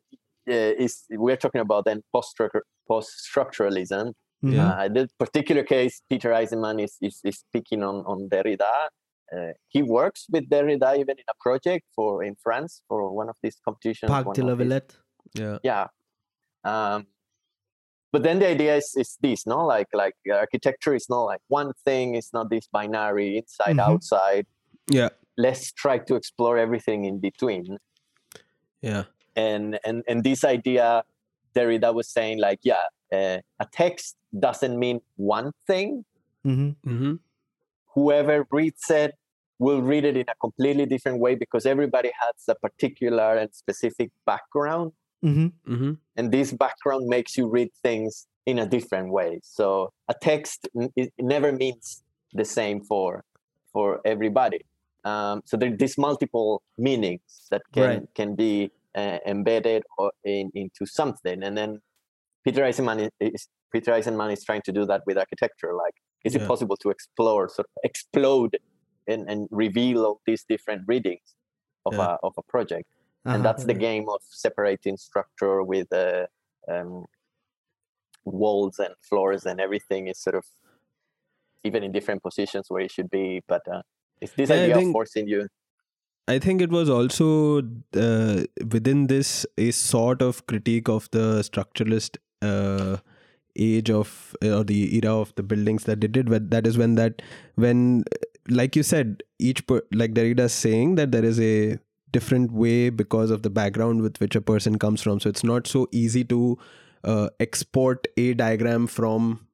uh, is we're talking about then post post structuralism. Mhm. Yeah. Uh, the particular case, Peter Eisenman is, is, is speaking on, on Derrida. Uh, he works with Derrida even in a project for in France for one of these competitions. Parc de la Villette. Yeah. Yeah. Um, but then the idea is, is this, no? Like like architecture is not like one thing. It's not this binary inside Mhm. outside. Yeah. Let's try to explore everything in between. Yeah. And and and this idea, Derrida was saying like, yeah, uh, a text doesn't mean one thing. hmm Mm-hmm. whoever reads it will read it in a completely different way because everybody has a particular and specific background hmm Mm-hmm. and this background makes you read things in a different way so a text n- it never means the same for for everybody um, so there are these multiple meanings that can Right. can be uh, embedded or in, into something and then peter eisenman is, peter eisenman is trying to do that with architecture like is Yeah. it possible to explore sort of explode and, and reveal all these different readings of Yeah. a of a project Uh-huh. and that's the game of separating structure with uh, um, walls and floors and everything is sort of even in different positions where it should be but uh, it's this Yeah, idea of forcing you I think it was also uh, within this a sort of critique of the structuralist uh, age of or the era of the buildings that they did. But that is when that when like you said, each per, like Derrida is saying that there is a different way because of the background with which a person comes from. So it's not so easy to uh, export a diagram from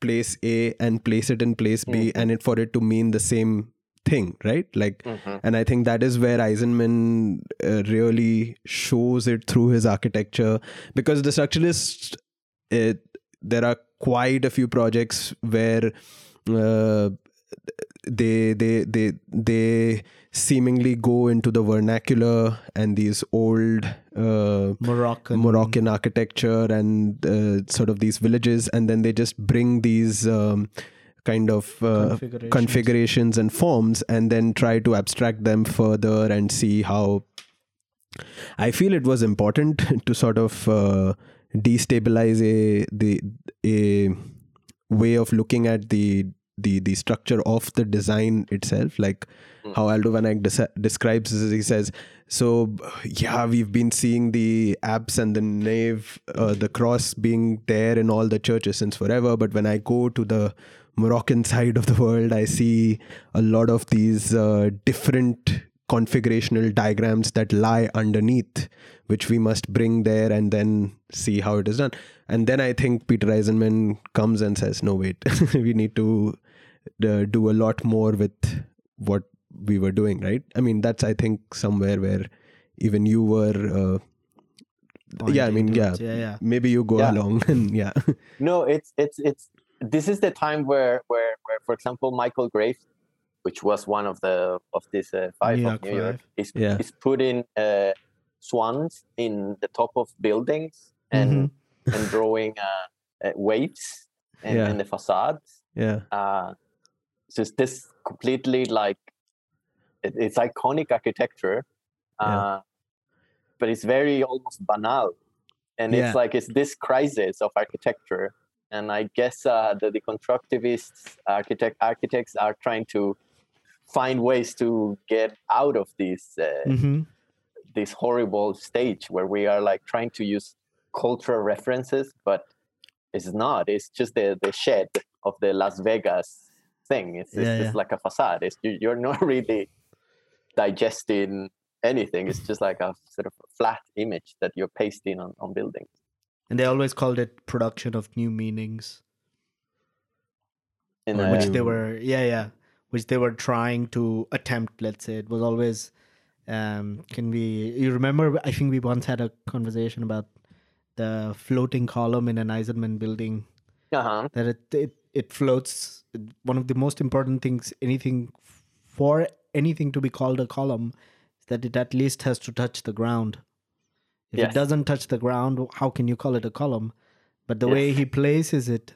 place A and place it in place B, and it for it to mean the same thing, right? Like and I think that is where Eisenman uh, really shows it through his architecture because the structuralists, it, there are quite a few projects where uh, they they they they seemingly go into the vernacular and these old uh, Moroccan. Moroccan architecture and uh, sort of these villages, and then they just bring these um, kind of uh, Configurations. configurations and forms, and then try to abstract them further and see how. I feel it was important to sort of uh, destabilize a the a way of looking at the the the structure of the design itself like Mm. how aldo van eyck des- describes this, he says so yeah we've been seeing the apse and the nave uh, the cross being there in all the churches since forever but when i go to the moroccan side of the world i see a lot of these uh, different configurational diagrams that lie underneath which we must bring there and then see how it is done and then i think peter eisenman comes and says no wait we need to uh, do a lot more with what we were doing right i mean that's i think somewhere where even you were uh, yeah i mean yeah yeah, yeah. maybe you go Yeah. along and yeah no it's it's it's this is the time where where where for example michael graves which was one of the of this uh, five New of New York, is Yeah. is putting uh, swans in the top of buildings and and drawing uh, uh, waves in, Yeah. in the facades. Yeah. Uh, so it's this completely like it, it's iconic architecture, uh, Yeah. but it's very almost banal, and it's like it's this crisis of architecture. And I guess uh, the deconstructivists, architect architects are trying to find ways to get out of this uh, Mhm. this horrible stage where we are like trying to use cultural references, but it's not. It's just the the shed of the Las Vegas thing. It's, it's Yeah, just yeah. like a facade. It's you, you're not really digesting anything. It's just like a sort of flat image that you're pasting on, on buildings. And they always called it production of new meanings, In Or which they were, yeah, yeah, which they were trying to attempt. Let's say it was always. Um, can we? You remember? I think we once had a conversation about the floating column in an Eisenman building uh-huh. that it it, it floats one of the most important things anything for anything to be called a column is that it at least has to touch the ground if Yes. it doesn't touch the ground how can you call it a column? But the way he places it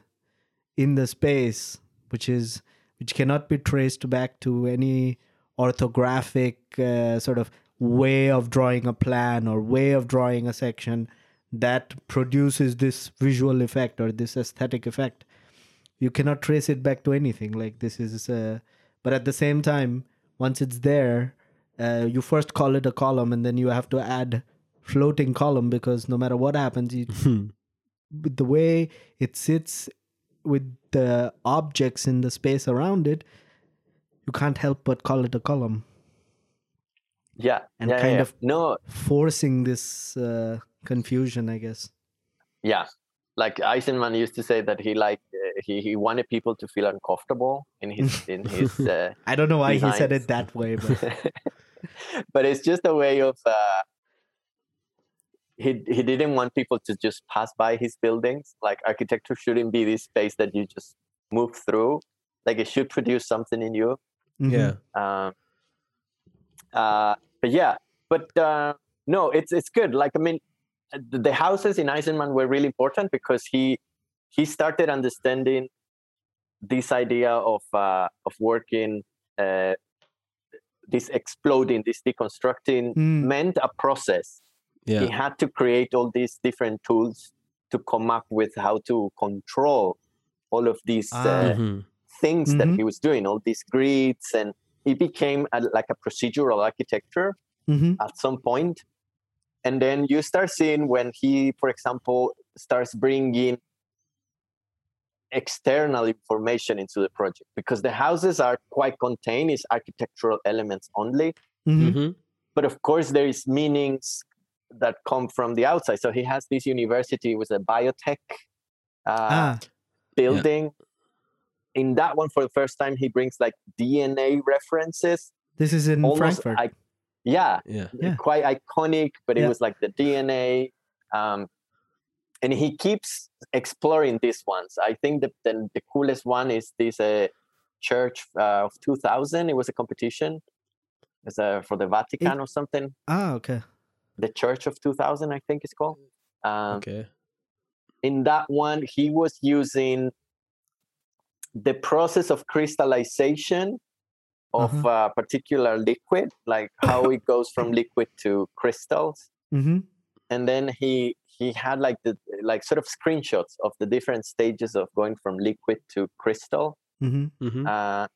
in the space which is which cannot be traced back to any orthographic uh, sort of way of drawing a plan or way of drawing a section that produces this visual effect or this aesthetic effect you cannot trace it back to anything. Like this is uh, but at the same time once it's there uh, you first call it a column and then you have to add floating column because no matter what happens you, with the way it sits with the objects in the space around it you can't help but call it a column Yeah. And yeah, kind yeah. of- no, forcing this uh, confusion i guess yeah. Like Eisenman used to say that he like uh, he, he wanted people to feel uncomfortable in his in his uh, i don't know why he said it that way but but it's just a way of uh, he he didn't want people to just pass by his buildings. Like architecture shouldn't be this space that you just move through. Like it should produce something in you. Mhm. Yeah. Um, uh, but yeah, but uh, no, it's it's good. Like I mean, uh, the, the houses in Eisenman were really important because he he started understanding this idea of uh, of working uh, this exploding, this deconstructing Mm. meant a process. He had to create all these different tools to come up with how to control all of these Ah. uh, Mhm. things that Mhm. he was doing, all these grids, and it became a, like a procedural architecture Mhm. at some point. And then you start seeing when he, for example, starts bringing external information into the project because the houses are quite contained, it's architectural elements only. Mhm. Mhm. But of course, there is meanings that come from the outside. So he has this university with a biotech uh, ah building. In that one, for the first time, he brings like DNA references. this is in Almost, frankfurt I, yeah, Yeah. Yeah. quite iconic. But it Yeah. was like the DNA, um, and he keeps exploring these ones. I think the the, the coolest one is this uh, church uh, of 2000. It was a competition. It's uh, for the Vatican or something. ah okay The Church of 2000, I think it's called. Um, Okay. in that one he was using the process of crystallization of Uh-huh. a particular liquid like how it goes from liquid to crystals mm-hmm. and then he he had like the like sort of screenshots of the different stages of going from liquid to crystal Mm-hmm. Mhm. uh,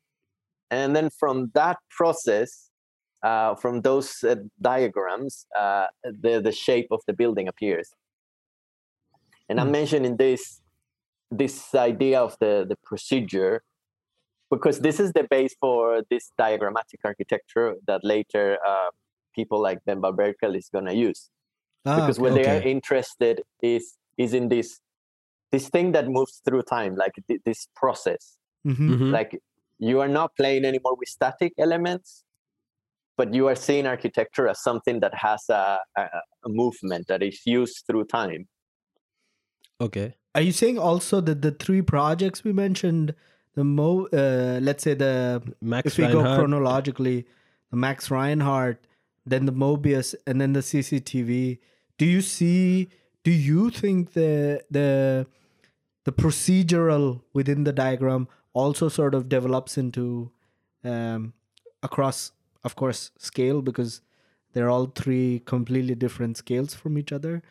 and then from that process uh, from those uh, diagrams uh, the the shape of the building appears and i'm Hmm. mentioning this this idea of the the procedure because this is the base for this diagrammatic architecture that later uh, people like Ben van Berkel is going to use ah, because okay. what they are interested is is in this this thing that moves through time like th- this process Mhm. Mhm. like you are not playing anymore with static elements but you are seeing architecture as something that has a, a, a movement that is used through time Okay. Are you saying also that the three projects we mentioned the mo uh, let's say the Max if we go chronologically, the Max Reinhardt, then the Mobius, and then the CCTV. Do you see? Do you think the the the procedural within the diagram also sort of develops into um, across, of course, scale because they're all three completely different scales from each other.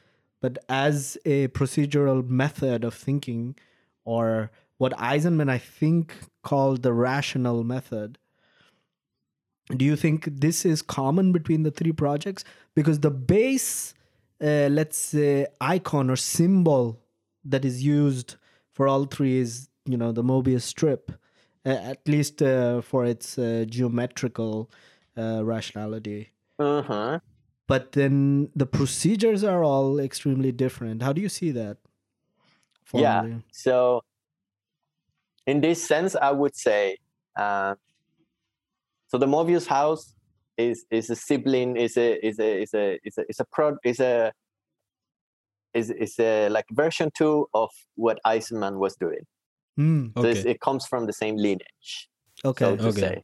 But as a procedural method of thinking, or what Eisenman I think called the rational method, do you think this is common between the three projects? Because the base, uh, let's say, icon or symbol that is used for all three is, you know, the Mobius strip, uh, at least uh, for its uh, geometrical uh, rationality. Uh-huh. But then the procedures are all extremely different. How do you see that? Yeah. So, in this sense, I would say, uh, so the Mobius house is is a sibling, is a is a is a is a is a pro is a is is a like version two of what Eisenman was doing. Hmm, So it comes from the same lineage, okay. so to Okay. say,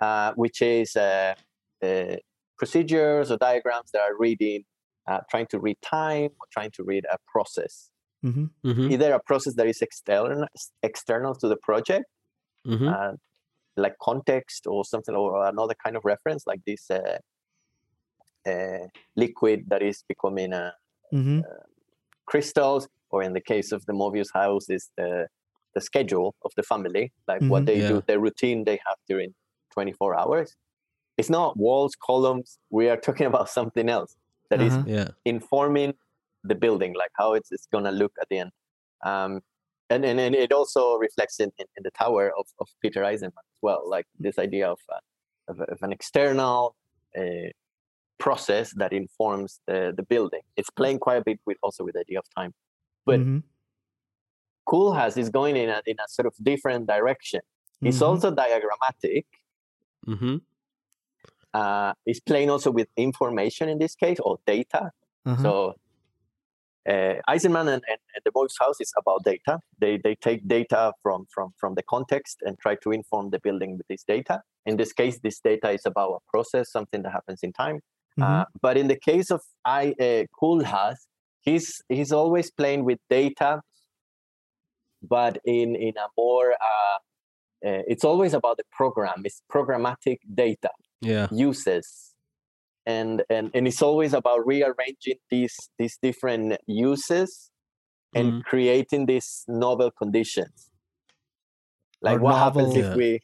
uh, which is uh, uh, procedures or diagrams that are reading, uh, trying to read time or trying to read a process. hmm Mhm, Either a process that is external external to the project, mhm. uh, like context or something, or another kind of reference, like this uh, uh, liquid that is becoming a hmm crystals, or in the case of the Mobius house, is the the schedule of the family, like Mhm. what they Yeah. do, the routine they have during 24 hours. It's not walls, columns. We are talking about something else that is Uh-huh. Yeah. informing the building, like how it's, it's gonna look at the end. Um, and, and and it also reflects in, in, in the tower of, of Peter Eisenman as well, like this idea of uh, of, of an external uh, process that informs the, the building. It's playing quite a bit with also with the idea of time. But Mhm. Koolhaas is going in a in a sort of different direction. It's Mhm. also diagrammatic. Hmm Uh, it's playing also with information in this case or data. Uh-huh. So uh, Eisenman and, and, and the Mobius house is about data. They they take data from from from the context and try to inform the building with this data. In this case, this data is about a process, something that happens in time. Mhm. Uh, but in the case of I uh, Koolhaas, he's he's always playing with data, but in in a more uh, uh, it's always about the program. It's programmatic data Yeah. uses and and and it's always about rearranging these these different uses and Mhm. creating these novel conditions like Or what happens if Yeah. we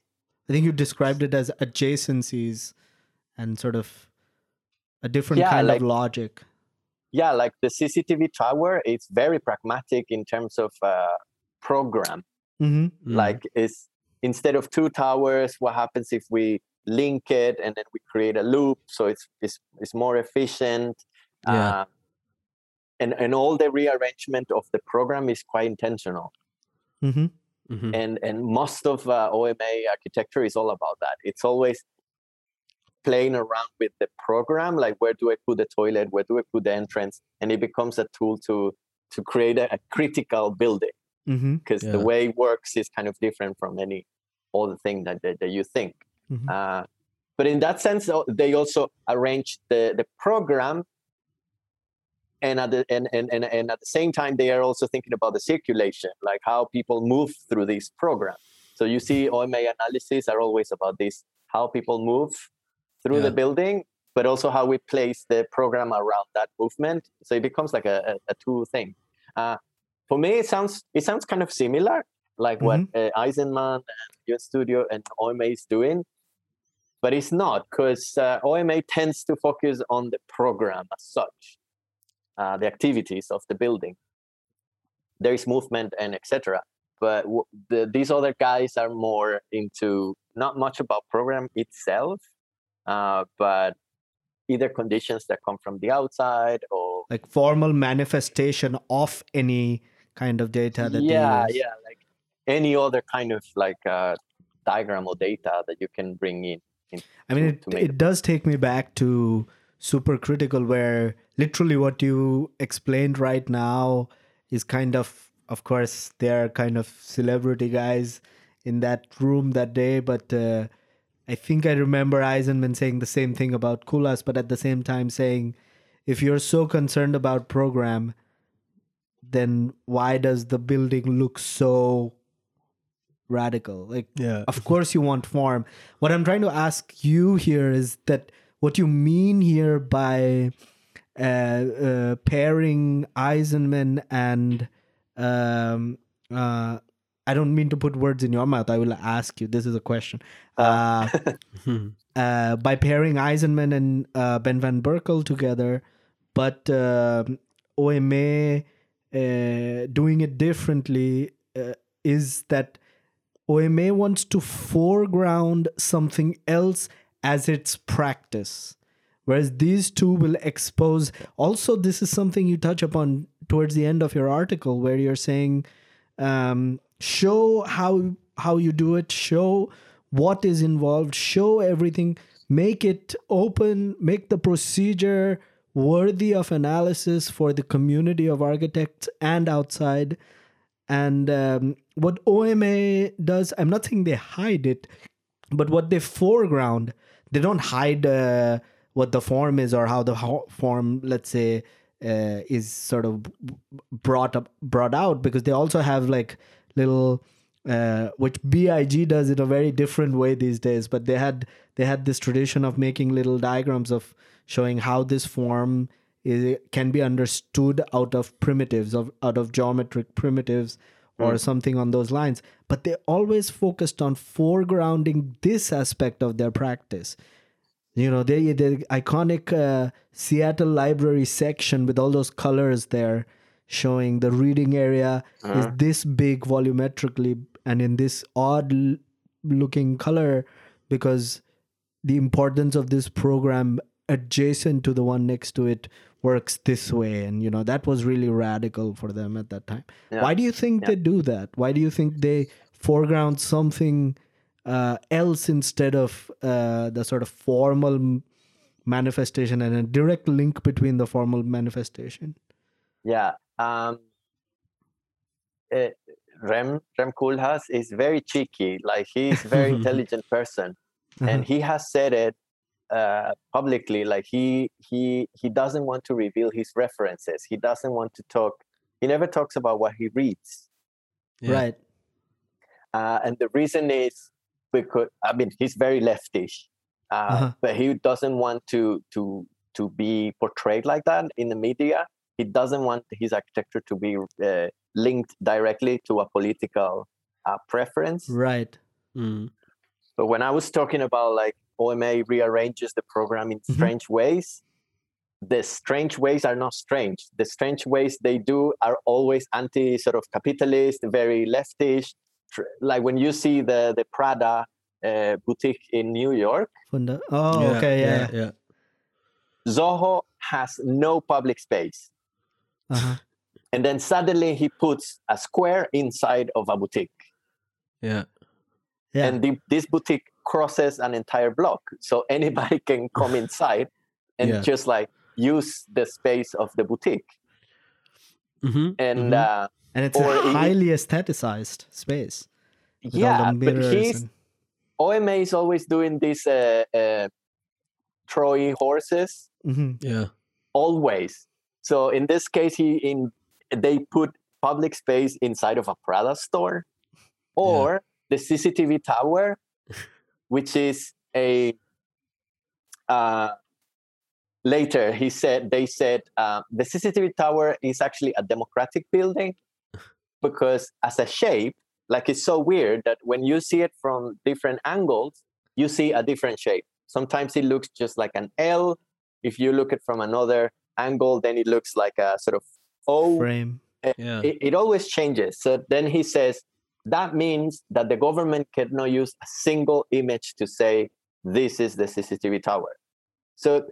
I think you described it as adjacencies and sort of a different Yeah, kind like- of logic. yeah like the cctv tower it's very pragmatic in terms of uh, program hmm Mhm. like is instead of two towers what happens if we link it and then we create a loop so it's it's, it's more efficient Yeah. uh, and and all the rearrangement of the program is quite intentional hmm Mhm. and and most of uh, OMA architecture is all about that. It's always playing around with the program, like where do I put the toilet, where do I put the entrance, and it becomes a tool to to create a, a critical building because the Yeah. way it works is kind of different from any other thing that that, that you think. Mhm. Uh, but in that sense, they also arrange the the program. And at, the, and, and, and, and at the same time, they are also thinking about the circulation, like how people move through this program. So you see, OMA analysis are always about this: how people move through Yeah. the building, but also how we place the program around that movement. So it becomes like a, a, a two thing. Uh, for me, it sounds it sounds kind of similar, like what uh, Eisenman and UN Studio and OMA is doing, but it's not because uh, OMA tends to focus on the program as such, uh, the activities of the building. There is movement and etc. But w- the, these other guys are more into not much about program itself, uh, but either conditions that come from the outside or Like formal manifestation of any kind of data that yeah, they use. yeah, like any other kind of like uh, diagram or data that you can bring in. in I mean, to- it, to it does take me back to Supercritical, where literally what you explained right now is kind of of course, they're kind of celebrity guys in that room that day. But uh, I think I remember Eisenman saying the same thing about Koolhaas, but at the same time saying, if you're so concerned about program, then why does the building look so radical? Like, Yeah. of course you want form. What I'm trying to ask you here is that what you mean here by uh, uh, pairing Eisenman and um, uh, I don't mean to put words in your mouth. I will ask you. This is a question. Uh, uh, by pairing Eisenman and uh, Ben Van Berkel together, but um OMA uh, doing it differently uh, is that OMA wants to foreground something else as its practice. Whereas these two will expose. Also, this is something you touch upon towards the end of your article, where you're saying, um, show how how you do it, show what is involved, show everything, make it open, make the procedure worthy of analysis for the community of architects and outside. And um, what OMA does, I'm not saying they hide it, but what they foreground, they don't hide uh, what the form is or how the form, let's say, uh, is sort of brought up, brought out because they also have like little, uh, which BIG does in a very different way these days. But they had they had this tradition of making little diagrams of showing how this form is can be understood out of primitives of out of geometric primitives or something on those lines. But they always focused on foregrounding this aspect of their practice. You know they the iconic uh, seattle library section with all those colors there showing the reading area is this big volumetrically and in this odd l- looking color because the importance of this program adjacent to the one next to it works this way and you know that was really radical for them at that time Yeah. why do you think they do that why do you think they foreground something uh, else instead of uh, the sort of formal manifestation and a direct link between the formal manifestation Yeah. Um, eh, Rem Rem Koolhaas is very cheeky. Like he's a very intelligent person, and he has said it uh, publicly. Like he he he doesn't want to reveal his references. He doesn't want to talk. He never talks about what he reads. Yeah. right Uh, and the reason is because I mean he's very leftish, uh, Uh-huh. but he doesn't want to to to be portrayed like that in the media. He doesn't want his architecture to be uh, linked directly to a political uh, preference. right Mm. But when I was talking about like OMA rearranges the program in Mhm. strange ways, the strange ways are not strange. The strange ways they do are always anti sort of capitalist, very leftish. Like when you see the the Prada uh, boutique in New York, Funda- oh okay yeah, yeah. SoHo has no public space. Uh-huh. And then suddenly he puts a square inside of a boutique. Yeah. yeah and the, this boutique crosses an entire block so anybody can come inside and Yeah. just like use the space of the boutique Mm-hmm. and Mhm. uh, and it's or a it- highly aestheticized space yeah but he's and- oma is always doing these uh, uh, troy horses Mm-hmm. Yeah. always so in this case he in they put public space inside of a prada store or the cctv tower which is a uh, later he said they said uh, the cctv tower is actually a democratic building because as a shape like it's so weird that when you see it from different angles you see a different shape sometimes it looks just like an l if you look at from another angle then it looks like a sort of o frame Yeah. it, it always changes. So then he says that means that the government cannot use a single image to say this is the CCTV tower. So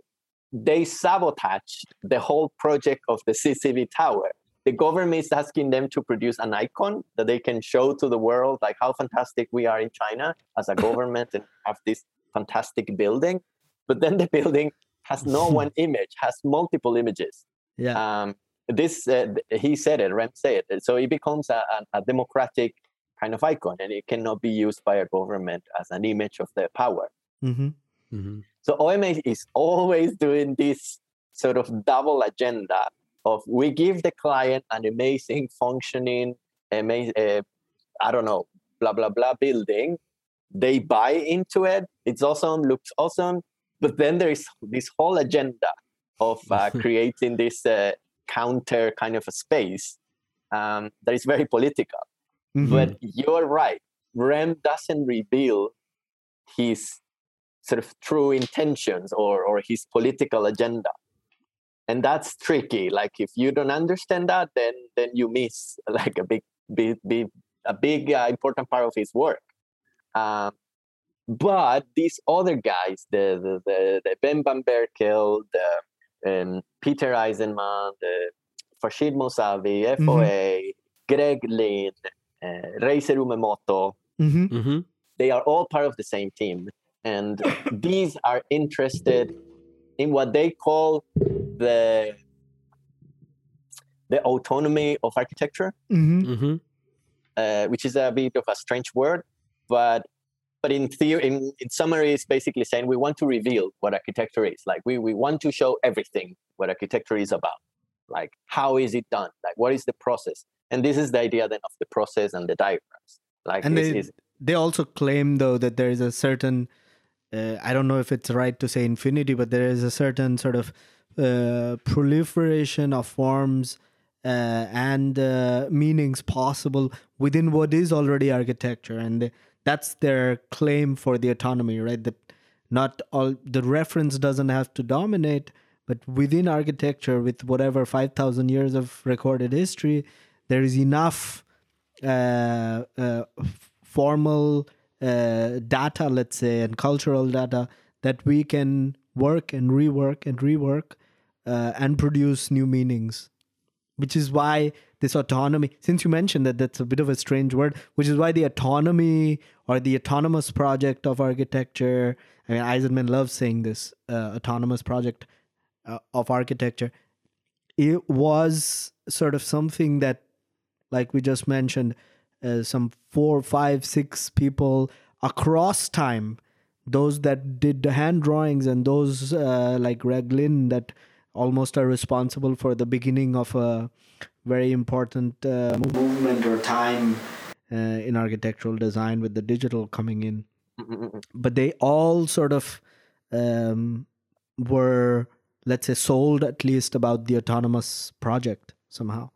they sabotaged the whole project of the CCTV tower. The government is asking them to produce an icon that they can show to the world, like how fantastic we are in China as a government and have this fantastic building. But then the building has no one image, has multiple images yeah um, this uh, he said it, Rem said it. So it becomes a, a, a democratic kind of icon, and it cannot be used by a government as an image of their power. Mhm. Mm-hmm. So OMA is always doing this sort of double agenda of we give the client an amazing functioning, amazing, uh, I don't know, blah blah blah building. They buy into it. It's awesome, looks awesome, but then there is this whole agenda of uh, creating this uh, counter kind of a space um, that is very political. Mhm. But you're right. Rem doesn't reveal his sort of true intentions or, or his political agenda. And that's tricky. Like if you don't understand that, then then you miss like a big, big, big a big uh, important part of his work. Um, but these other guys, the the the, the Ben Van Berkel, the um, Peter Eisenman, the Farshid Moussavi, FOA, Greg Lynn, uh, Reiser Umemoto, Mhm. Mm-hmm. they are all part of the same team and these are interested in what they call the the autonomy of architecture Mhm. Mm-hmm. uh, which is a bit of a strange word but but in theory in, in summary it's basically saying we want to reveal what architecture is like we, we want to show everything what architecture is about like how is it done? Like what is the process? And this is the idea then of the process and the diagrams. Like And this they- is They also claim though that there is a certain uh, I don't know if it's right to say infinity, but there is a certain sort of uh, proliferation of forms uh, and uh, meanings possible within what is already architecture, and th- that's their claim for the autonomy, right? That not all the reference doesn't have to dominate, but within architecture, with whatever five thousand years of recorded history, there is enough uh, uh, formal uh, data, let's say, and cultural data that we can work and rework and rework uh, and produce new meanings. Which is why this autonomy, since you mentioned that that's a bit of a strange word, which is why the autonomy or the autonomous project of architecture, I mean, Eisenman loves saying this uh, autonomous project uh, of architecture, it was sort of something that like we just mentioned, uh, some four, five, six people across time, those that did the hand drawings and those uh, like Greg Lynn that almost are responsible for the beginning of a very important uh, movement or time uh, in architectural design with the digital coming in. But they all sort of um, were, let's say, sold at least about the autonomous project somehow,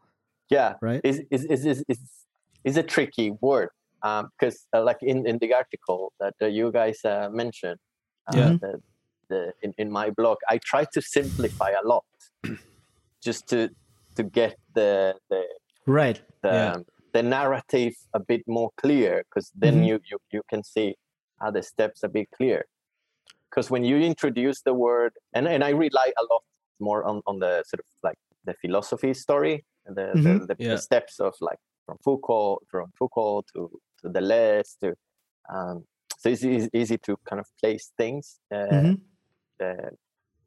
yeah right? is is is is is, is a tricky word because uh, like in, in the article that uh, you guys uh, mentioned uh, Yeah. the, the in, in my blog i try to simplify a lot just to to get the the Right. the, Yeah. the narrative a bit more clear because then Mhm. you, you you can see how the steps a bit clear because when you introduce the word and, and i rely a lot more on, on the sort of like the philosophy story and the, Mhm. the, the, Yeah. the steps of like from foucault from foucault to to deleuze to um, so it's easy, easy to kind of place things uh, Mhm. uh,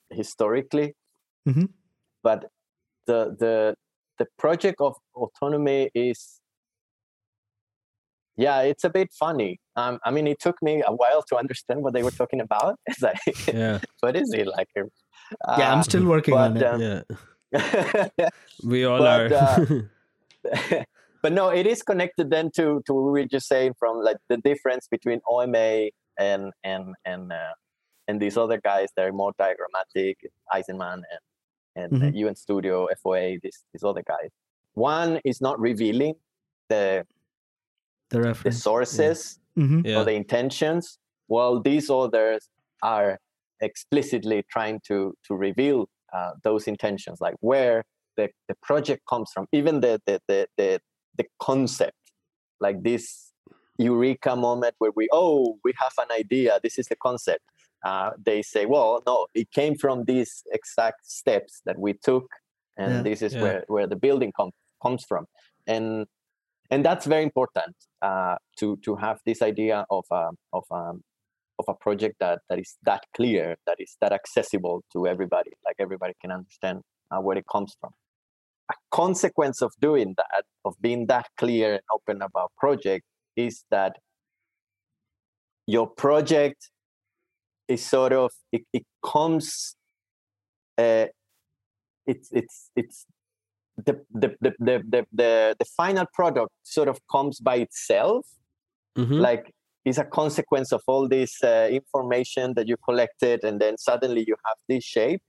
historically Mhm. but the the the project of autonomy is yeah it's a bit funny um, i mean it took me a while to understand what they were talking about it's like Yeah. what is it like yeah, I'm uh, still working on it. um, Yeah. We all But, are. uh, but no, it is connected then to to what we were just saying from like the difference between OMA and and and uh, and these other guys They're more diagrammatic, Eisenman and and uh, Mhm. UN Studio, FOA, these these other guys. One is not revealing the the the reference. sources hmm yeah. or the intentions, while these others are explicitly trying to to reveal uh, those intentions, like where the, the project comes from, even the the, the the the concept, like this eureka moment where we oh we have an idea, this is the concept. Uh, they say, well, no, it came from these exact steps that we took, and Yeah. this is Yeah. where where the building com- comes from, and and that's very important uh, to to have this idea of um, of um, of a project that that is that clear, that is that accessible to everybody, like everybody can understand uh, where it comes from. a consequence of doing that, of being that clear and open about project, is that your project is sort of it, it comes uh, it's it's it's the the, the the the the the final product sort of comes by itself Mhm. like it's a consequence of all this uh, information that you collected and then suddenly you have this shape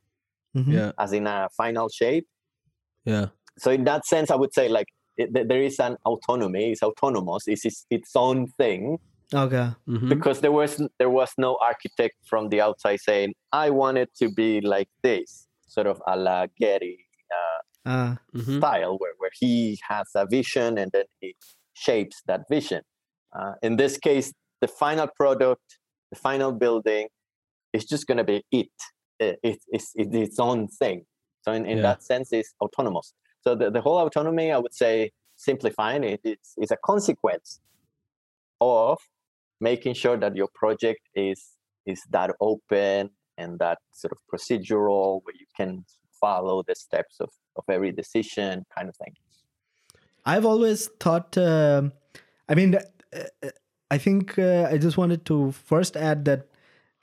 Mhm. yeah as in a final shape yeah so in that sense i would say like it, there is an autonomy it's autonomous it's its, its own thing Okay. Mhm. because there was there was no architect from the outside saying i want it to be like this sort of a la Gehry uh, Mhm. style where, where he has a vision and then he shapes that vision. Uh, in this case, the final product, the final building is just going to be it. It- it- it's, it's its own thing. So in, in Yeah. that sense, it's autonomous. So the, the whole autonomy, I would say, simplifying it, it's, it's a consequence of making sure that your project is is that open and that sort of procedural where you can follow the steps of, of every decision kind of thing. I've always thought. um I mean, uh, uh, I think uh, I just wanted to first add that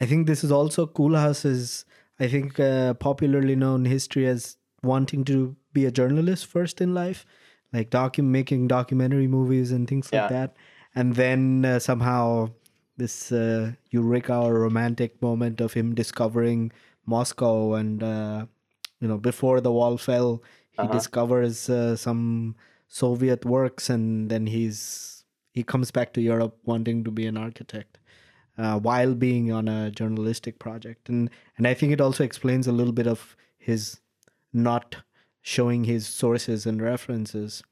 I think this is also Koolhaas's. I think uh, popularly known history as wanting to be a journalist first in life, like docu- making documentary movies and things like Yeah. that, and then uh, somehow this uh, eureka or romantic moment of him discovering Moscow and uh, you know before the wall fell, he Uh-huh. discovers uh, some Soviet works, and then he's he comes back to Europe wanting to be an architect uh, while being on a journalistic project, and and I think it also explains a little bit of his not showing his sources and references.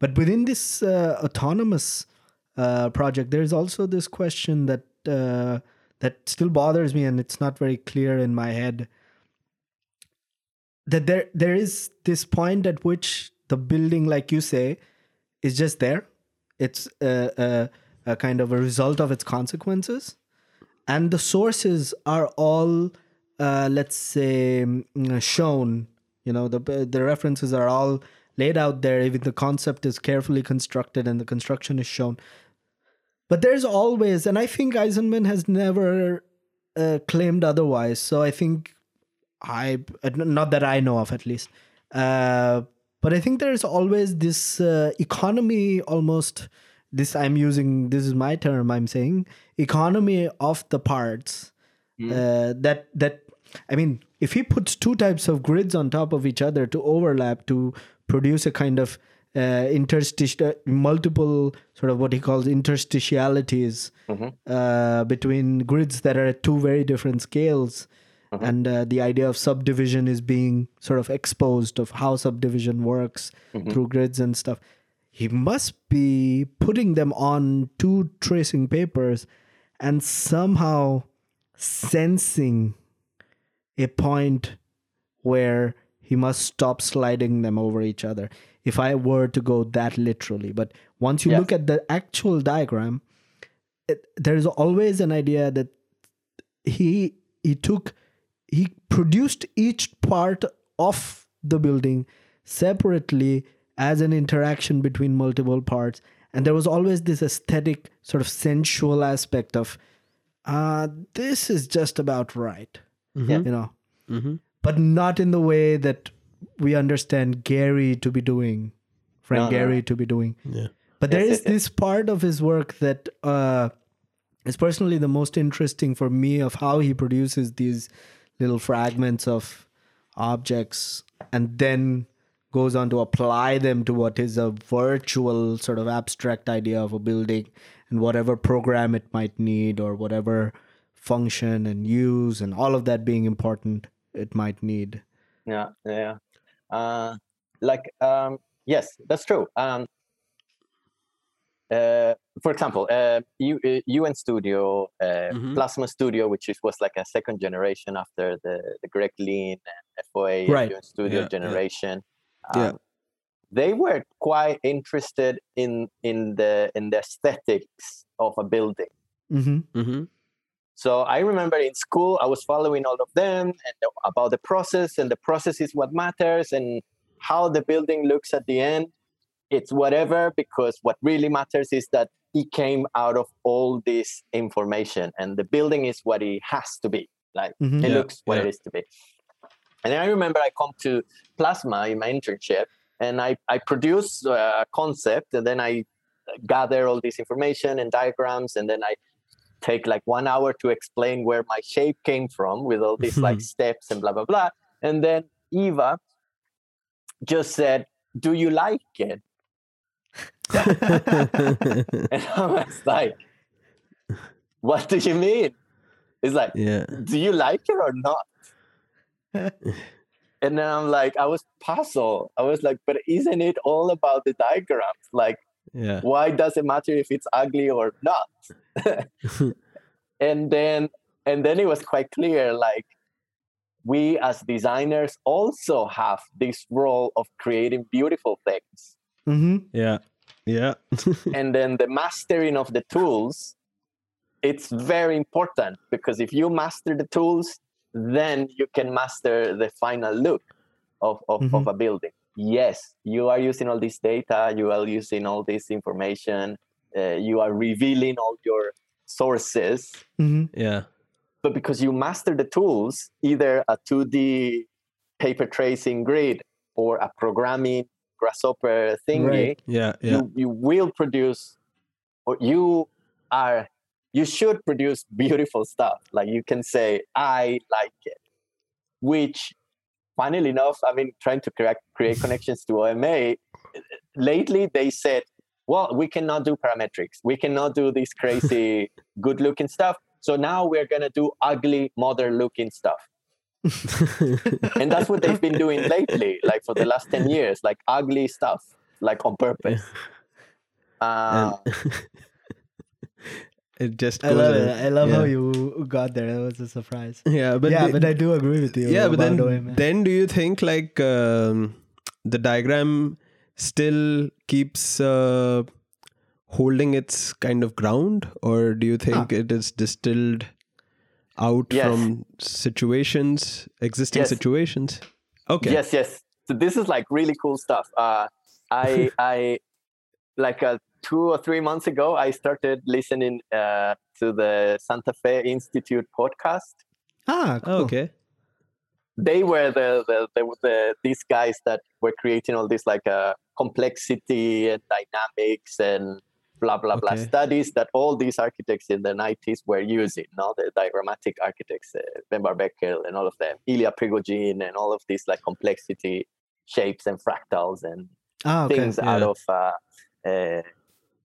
But within this uh, autonomous uh, project, there's also this question that uh, that still bothers me, and it's not very clear in my head. That there there is this point at which the building, like you say, is just there. It's a, a, a kind of a result of its consequences, and the sources are all, uh, let's say, mm, shown. You know, the the references are all laid out there. Even the concept is carefully constructed, and the construction is shown. But there's always, and I think Eisenman has never uh, claimed otherwise. So I think I, uh, not that I know of at least, uh, but I think there's always this uh, economy almost. This I'm using. This is my term. I'm saying economy of the parts. Uh, that that I mean, if he puts two types of grids on top of each other to overlap to produce a kind of uh, interstitial, multiple sort of what he calls interstitialities uh, between grids that are at two very different scales. And uh, the idea of subdivision is being sort of exposed of how subdivision works through grids and stuff. He must be putting them on two tracing papers and somehow sensing a point where he must stop sliding them over each other if i were to go that literally but once you Yes. look at the actual diagram it, there's always an idea that he he took he produced each part of the building separately as an interaction between multiple parts and there was always this aesthetic sort of sensual aspect of uh this is just about right Yeah. you know Mhm. but not in the way that we understand Gehry to be doing, Frank No, Gehry no. to be doing. Yeah. But there is this part of his work that uh, is personally the most interesting for me of how he produces these little fragments of objects and then goes on to apply them to what is a virtual sort of abstract idea of a building and whatever program it might need or whatever function and use and all of that being important it might need. yeah yeah uh like um yes that's true um uh for example uh you uh, un studio uh Mhm. plasma studio which is was like a second generation after the the greg lynn and foa Right. UN studio Yeah, yeah. generation Yeah. um, they were quite interested in in the in the aesthetics of a building hmm Mhm. so I remember in school, I was following all of them and about the process, and the process is what matters, and how the building looks at the end, it's whatever because what really matters is that it came out of all this information and the building is what it has to be. Like Mhm. it Yeah, looks what it yeah. is to be. And then I remember I come to Plasma in my internship and I, I produce a concept and then I gather all this information and diagrams and then I take like one hour to explain where my shape came from with all these like steps and blah blah blah. And then Eva just said, Do you like it? And I was like, What do you mean? It's like, yeah. do you like it or not? and then I'm like, I was puzzled. I was like, but isn't it all about the diagrams? Like, Yeah. why does it matter if it's ugly or not? and then and then it was quite clear like we as designers also have this role of creating beautiful things hmm Yeah. Yeah. and then the mastering of the tools it's very important because if you master the tools then you can master the final look of, of, of Mhm. a building yes you are using all this data you are using all this information uh, you are revealing all your sources hmm yeah. but because you master the tools either a 2d paper tracing grid or a programming grasshopper thingy Right. Yeah. Yeah. you you will produce or you are you should produce beautiful stuff like you can say i like it which funnily enough i mean trying to create, create connections to oma lately they said well we cannot do parametrics we cannot do this crazy good looking stuff so now we're going to do ugly modern looking stuff and that's what they've been doing lately like for the last 10 years like ugly stuff like on purpose uh, it just I love it. I love how you got there. That was a surprise. Yeah, but yeah, the- but I do agree with you. yeah, but about then OMA. then do you think like um, the diagram still keeps uh, holding its kind of ground, or do you think it is distilled out Yes. from situations, existing Yes. situations? Okay. Yes, yes. So this is like really cool stuff. Uh, I I like uh, two or three months ago, I started listening uh, to the Santa Fe Institute podcast. ah, cool. Oh, okay. They were the the, the, the these guys that were creating all this like uh, complexity and dynamics and blah blah blah studies that all these architects in the 90s were using. No, the diagrammatic architects, uh, Ben van Berkel and all of them, Ilya Prigogine and all of these like complexity shapes and fractals and Ah, okay. things out of uh, uh,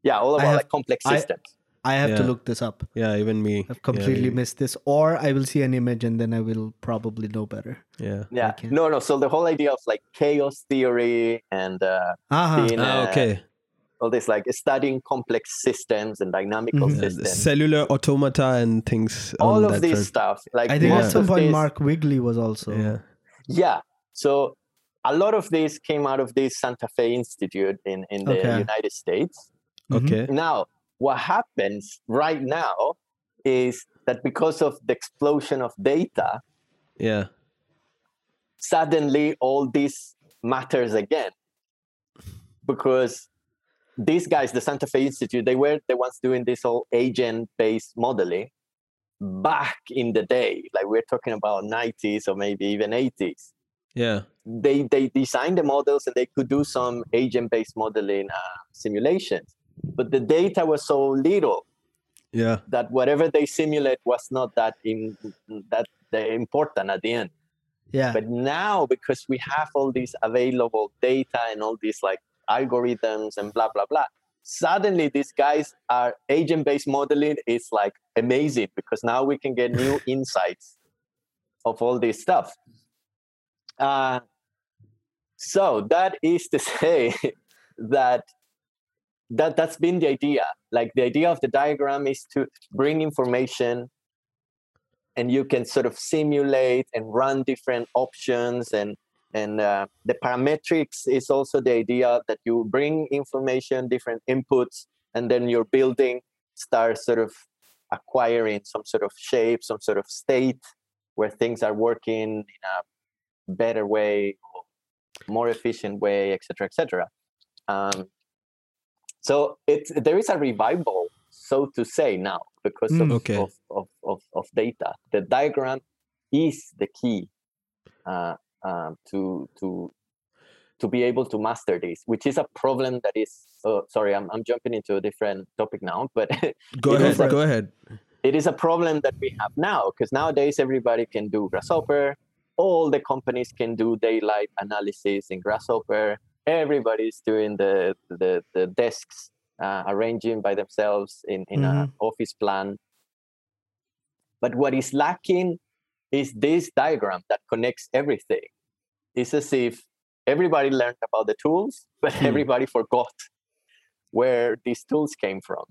yeah, all I about have- like complex I- systems. I have to look this up. Yeah, even me. I've completely yeah, missed this, or I will see an image and then I will probably know better. Yeah. yeah, can't- no, no. So the whole idea of like chaos theory and uh, Ah, being, Ah, uh, okay. All this like studying complex systems and dynamical Mhm. Yeah, the systems. cellular automata and things. all of that this front. stuff. Like I think most at some point this- Mark Wigley was also. Yeah. Yeah. So a lot of this came out of this Santa Fe Institute in, in the Okay. United States. Mhm. Okay. Now, what happens right now is that because of the explosion of data, Yeah. suddenly all this matters again. Because these guys, the Santa Fe Institute, they were the ones doing this whole agent-based modeling back in the day. Like we're talking about 90s or maybe even 80s. Yeah. they they designed the models and they could do some agent based modeling uh, simulations but the data was so little Yeah. that whatever they simulate was not that in that important at the end Yeah. but now because we have all these available data and all these like algorithms and blah blah blah. Suddenly these guys are agent based modeling is like amazing because now we can get new insights of all this stuff. Uh, so that is to say that that that's been the idea. Like the idea of the diagram is to bring information and you can sort of simulate and run different options and and uh, the parametrics is also the idea that you bring information different inputs and then your building starts sort of acquiring some sort of shape some sort of state where things are working in a better way more efficient way, etc., etc. Um, so it there is a revival, so to say, now because Mm. of, Okay. of, of, of, of data. The diagram is the key uh, um, to to to be able to master this, which is a problem that is. Oh, sorry, I'm I'm jumping into a different topic now, but Go ahead. a- Go ahead. it is a problem that we have now because nowadays everybody can do grasshopper all the companies can do daylight analysis in grasshopper everybody's doing the the, the desks uh, arranging by themselves in, in an office plan but what is lacking is this diagram that connects everything it's as if everybody learned about the tools but Hmm. everybody forgot where these tools came from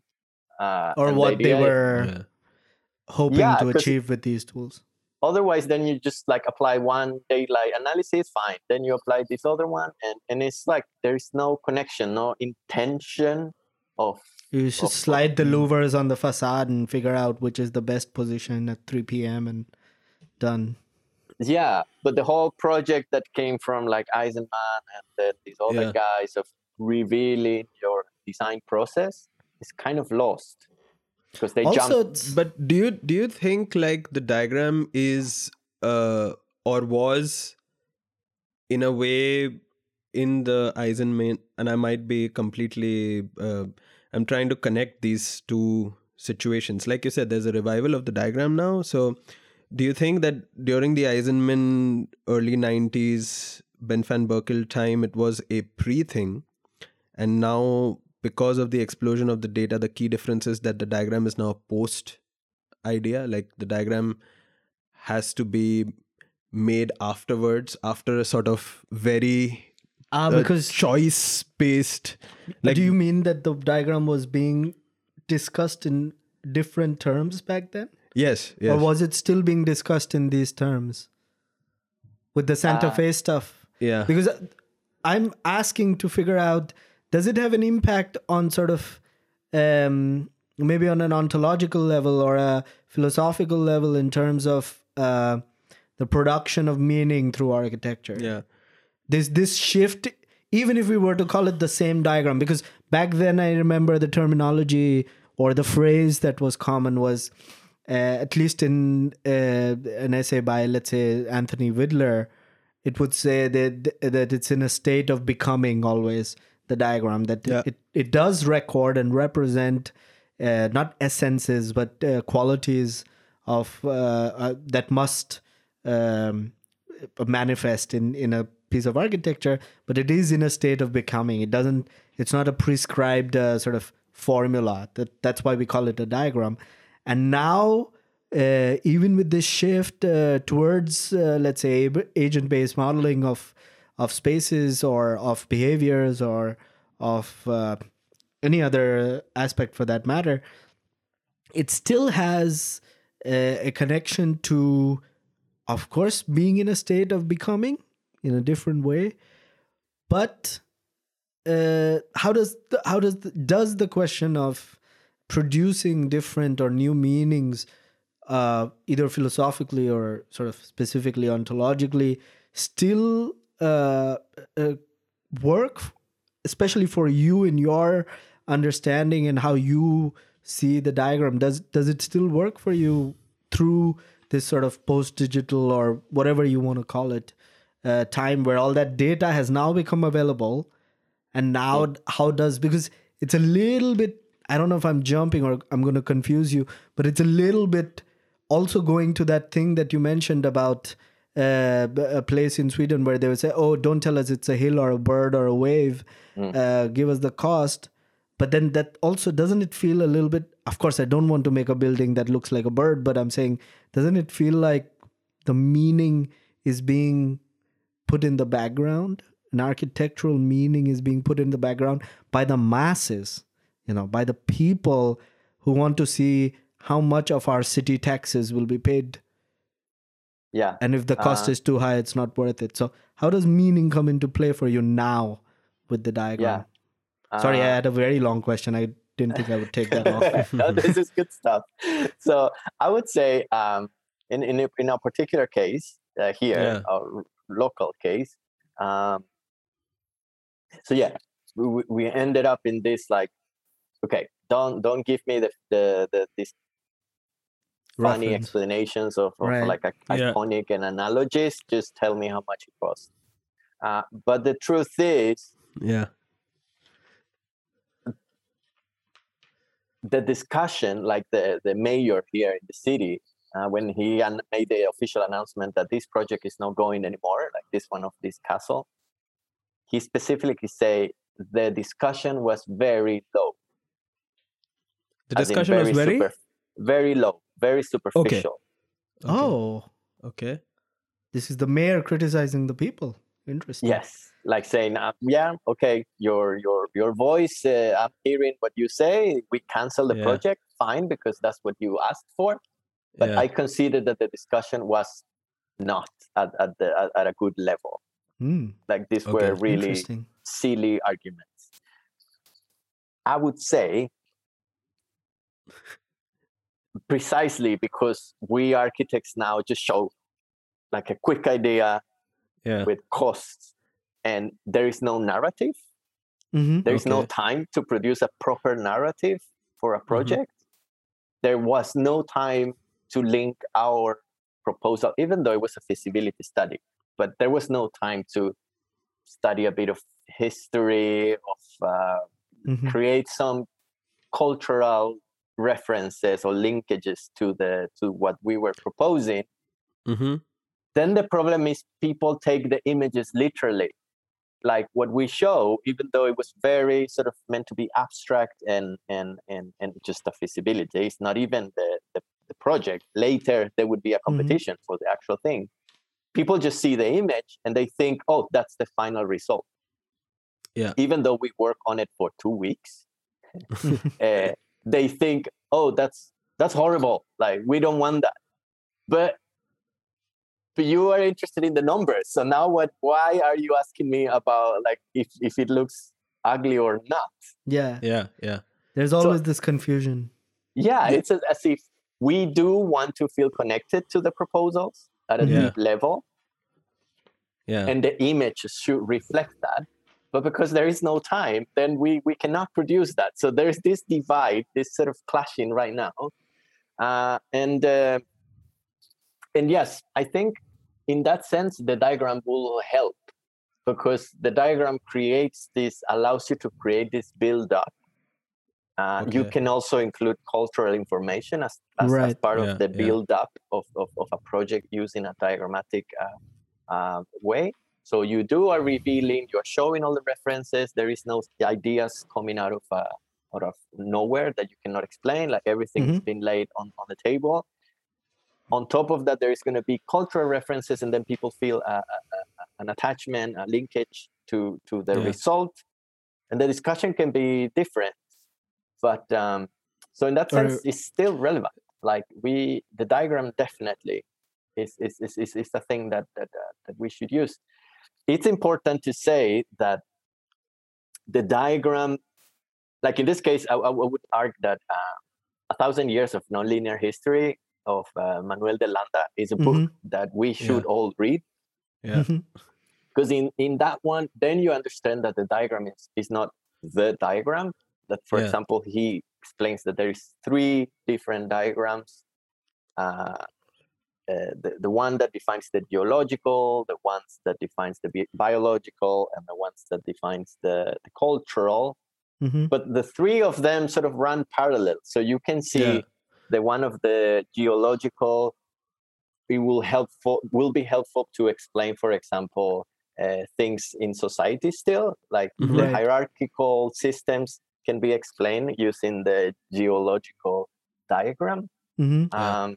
uh, or and the what they idea- were Yeah. hoping Yeah, to 'cause- achieve with these tools. otherwise then you just like apply one daylight analysis fine then you apply this other one and and it's like there's no connection no intention of You of- should of- slide the louvers on the facade and figure out which is the best position at 3 p.m. and done. yeah but the whole project that came from like eisenman and then these other Yeah. guys of revealing your design process is kind of lost because they also, jump it's, But do you do you think like the diagram is uh or was in a way in the Eisenman and I might be completely uh, I'm trying to connect these two situations. Like you said, there's a revival of the diagram now. So do you think that during the Eisenman early 90s Ben van Berkel time it was a pre thing and now because of the explosion of the data the key difference is that the diagram is now a post idea like the diagram has to be made afterwards after a sort of very ah, uh, because choice based like do you mean that the diagram was being discussed in different terms back then? Yes yes Or was it still being discussed in these terms with the Santa Uh, Fe stuff? yeah Because I'm asking to figure out does it have an impact on sort of um, maybe on an ontological level or a philosophical level in terms of uh, the production of meaning through architecture? yeah this this shift even if we were to call it the same diagram because back then i remember the terminology or the phrase that was common was at least in uh, an essay by let's say anthony vidler it would say that that it's in a state of becoming always the diagram that Yeah. it, it does record and represent uh, not essences but uh, qualities of uh, uh, that must um, manifest in in a piece of architecture but it is in a state of becoming. It doesn't it's not a prescribed uh, sort of formula. That that's why we call it a diagram and now uh, even with this shift uh, towards uh, let's say agent based modeling of of spaces or of behaviors or of uh, any other aspect for that matter it still has a, a connection to of course being in a state of becoming in a different way. But uh, how does the, how does the, does the question of producing different or new meanings uh, either philosophically or sort of specifically ontologically still uh, uh, work especially for you in your understanding and how you see the diagram. Does does it still work for you through this sort of post digital or whatever you want to call it uh, time where all that data has now become available? And now how does because it's a little bit i don't know if i'm jumping or i'm going to confuse you but it's a little bit also going to that thing that you mentioned about uh, a place in sweden where they would say oh don't tell us it's a hill or a bird or a wave uh, give us the cost. But then that also doesn't it feel a little bit of course i don't want to make a building that looks like a bird but i'm saying doesn't it feel like the meaning is being put in the background? An architectural meaning is being put in the background by the masses you know by the people who want to see how much of our city taxes will be paid. Yeah. And if the cost Uh, is too high it's not worth it. So how does meaning come into play for you now with the diagram? Yeah, sorry i Uh, had a very long question. I didn't think i would take that off no, this is good stuff. So I would say, um, in in a, in a particular case uh, here, Yeah. our local case, um, so yeah, we, we- we ended up in this like, okay, don't don't give me the the, the this funny Reference. explanations of, of Right. like a, Yeah. iconic and analogies. Just tell me how much it costs. Uh, but the truth is, Yeah. the discussion, like the the mayor here in the city, uh, when he an- made the official announcement that this project is not going anymore, like this one of this castle, he specifically say the discussion was very low. The as in discussion was very. superf- very low, very superficial. Okay. Oh, Okay. this is the mayor criticizing the people. Interesting. Yes, like saying, uh, yeah, okay, your your your voice, uh, I'm hearing what you say. We cancel the Yeah. project, fine, because that's what you asked for. But yeah. I considered that the discussion was not at, at the at, at a good level. Hmm, Like these Okay, were really silly arguments. I would say precisely because we architects now just show like a quick idea yeah. with costs and there is no narrative Mhm. there is no time to produce a proper narrative for a project there was no time to link our proposal even though it was a feasibility study but there was no time to study a bit of history of uh, Mhm. create some cultural references or linkages to the to what we were proposing Mm-hmm. then the problem is people take the images literally. Like what we show even though it was very sort of meant to be abstract and and and, and just a feasibility it's not even the, the, the project. Later there would be a competition for the actual thing. People just see the image and they think oh that's the final result. Yeah. even though we work on it for two weeks uh, they think, "Oh, that's that's horrible. Like we don't want that." But but you are interested in the numbers. So now, what? Why are you asking me about like if if it looks ugly or not? Yeah. Yeah. Yeah. There's always this confusion. Yeah, it's as, as if we do want to feel connected to the proposals at a Yeah. deep level, Yeah. and the image should reflect that. But because there is no time, then we we cannot produce that. So there's this divide, this sort of clashing right now, uh, and uh, and yes, I think in that sense the diagram will help because the diagram creates this, allows you to create this build up. Uh, You can also include cultural information as, as, as part Yeah, of the yeah. build up of, of, of a project using a diagrammatic uh, uh, way. So you do are revealing, you're showing all the references. There is no ideas coming out of uh, out of nowhere that you cannot explain. Like everything has been laid on, on the table. On top of that, there is going to be cultural references, and then people feel a, a, a, an attachment, a linkage to to the Yeah. result, and the discussion can be different. But um, so in that sense, it's still relevant. Like we, the diagram definitely is is is is, is a thing that that uh, that we should use. It's important to say that the diagram, like in this case, I, I would argue that uh, a thousand years of nonlinear history of uh, Manuel de Landa is a book that we should all read Yeah. Mhm. because in in that one then you understand that the diagram is, is not the diagram that for Yeah. example he explains that there is three different diagrams uh, uh, the, the one that defines the geological the ones that defines the bi- biological and the ones that defines the, the cultural Mhm. but the three of them sort of run parallel so you can see Yeah. the one of the geological it will helpful will be helpful to explain for example uh, things in society still like the Right. hierarchical systems can be explained using the geological diagram Mhm. Yeah. um,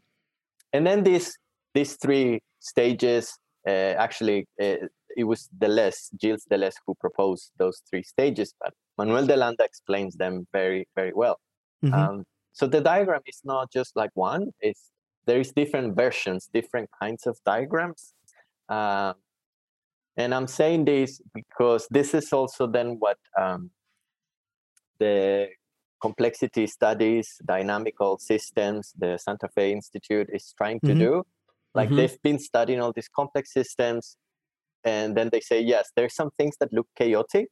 and then these these three stages uh, actually uh, it was Deleuze, Gilles Deleuze, who proposed those three stages, but Manuel de Landa explains them very very well. Mhm. Um, so the diagram is not just like one; it's there is different versions, different kinds of diagrams. Um, and I'm saying this because this is also then what um, the complexity studies, dynamical systems, the Santa Fe Institute is trying to Mhm. do. Like Mhm. they've been studying all these complex systems, and then they say, yes, there's some things that look chaotic,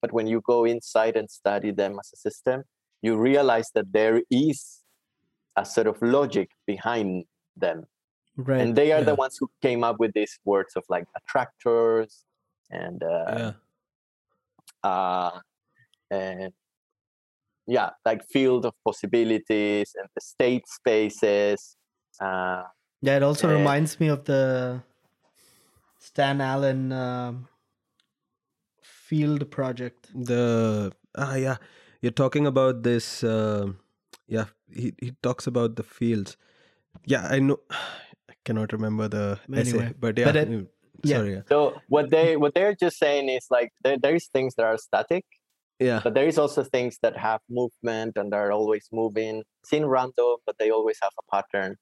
but when you go inside and study them as a system, you realize that there is a sort of logic behind them. Right. And they are the ones who came up with these words of like attractors and uh, yeah uh, and yeah, like field of possibilities and the state spaces. Uh, yeah, it also eh, reminds me of the Stan Allen um, field project. the ah yeah you're talking about this uh, yeah he, he talks about the fields yeah i know i cannot remember the essay Anyway, but yeah but it- mm, yeah. sorry yeah. so what they what they're just saying is like there, there is things that are static, yeah but there is also things that have movement and are always moving. Seem random, but they always have a pattern.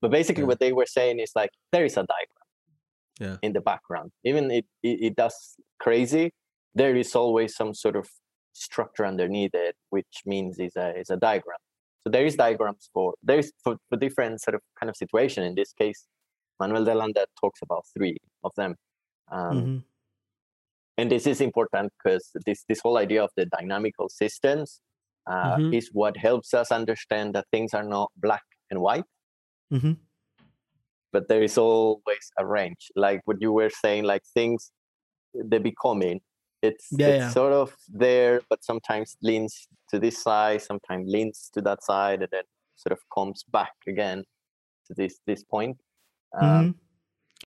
But basically, Yeah. what they were saying is like there is a diagram. Yeah. In the background, even it, it it does crazy, there is always some sort of structure underneath it, which means is a is a diagram. So there is diagrams for there is for, for different sort of kind of situation. In this case, Manuel de Landa talks about three of them. Um, Mhm. and this is important because this this whole idea of the dynamical systems uh, Mhm. is what helps us understand that things are not black and white Mhm. but there is always a range like what you were saying like things the becoming it's, Yeah, it's yeah. sort of there but sometimes leans to this side sometimes leans to that side and then sort of comes back again to this this point um, Mhm.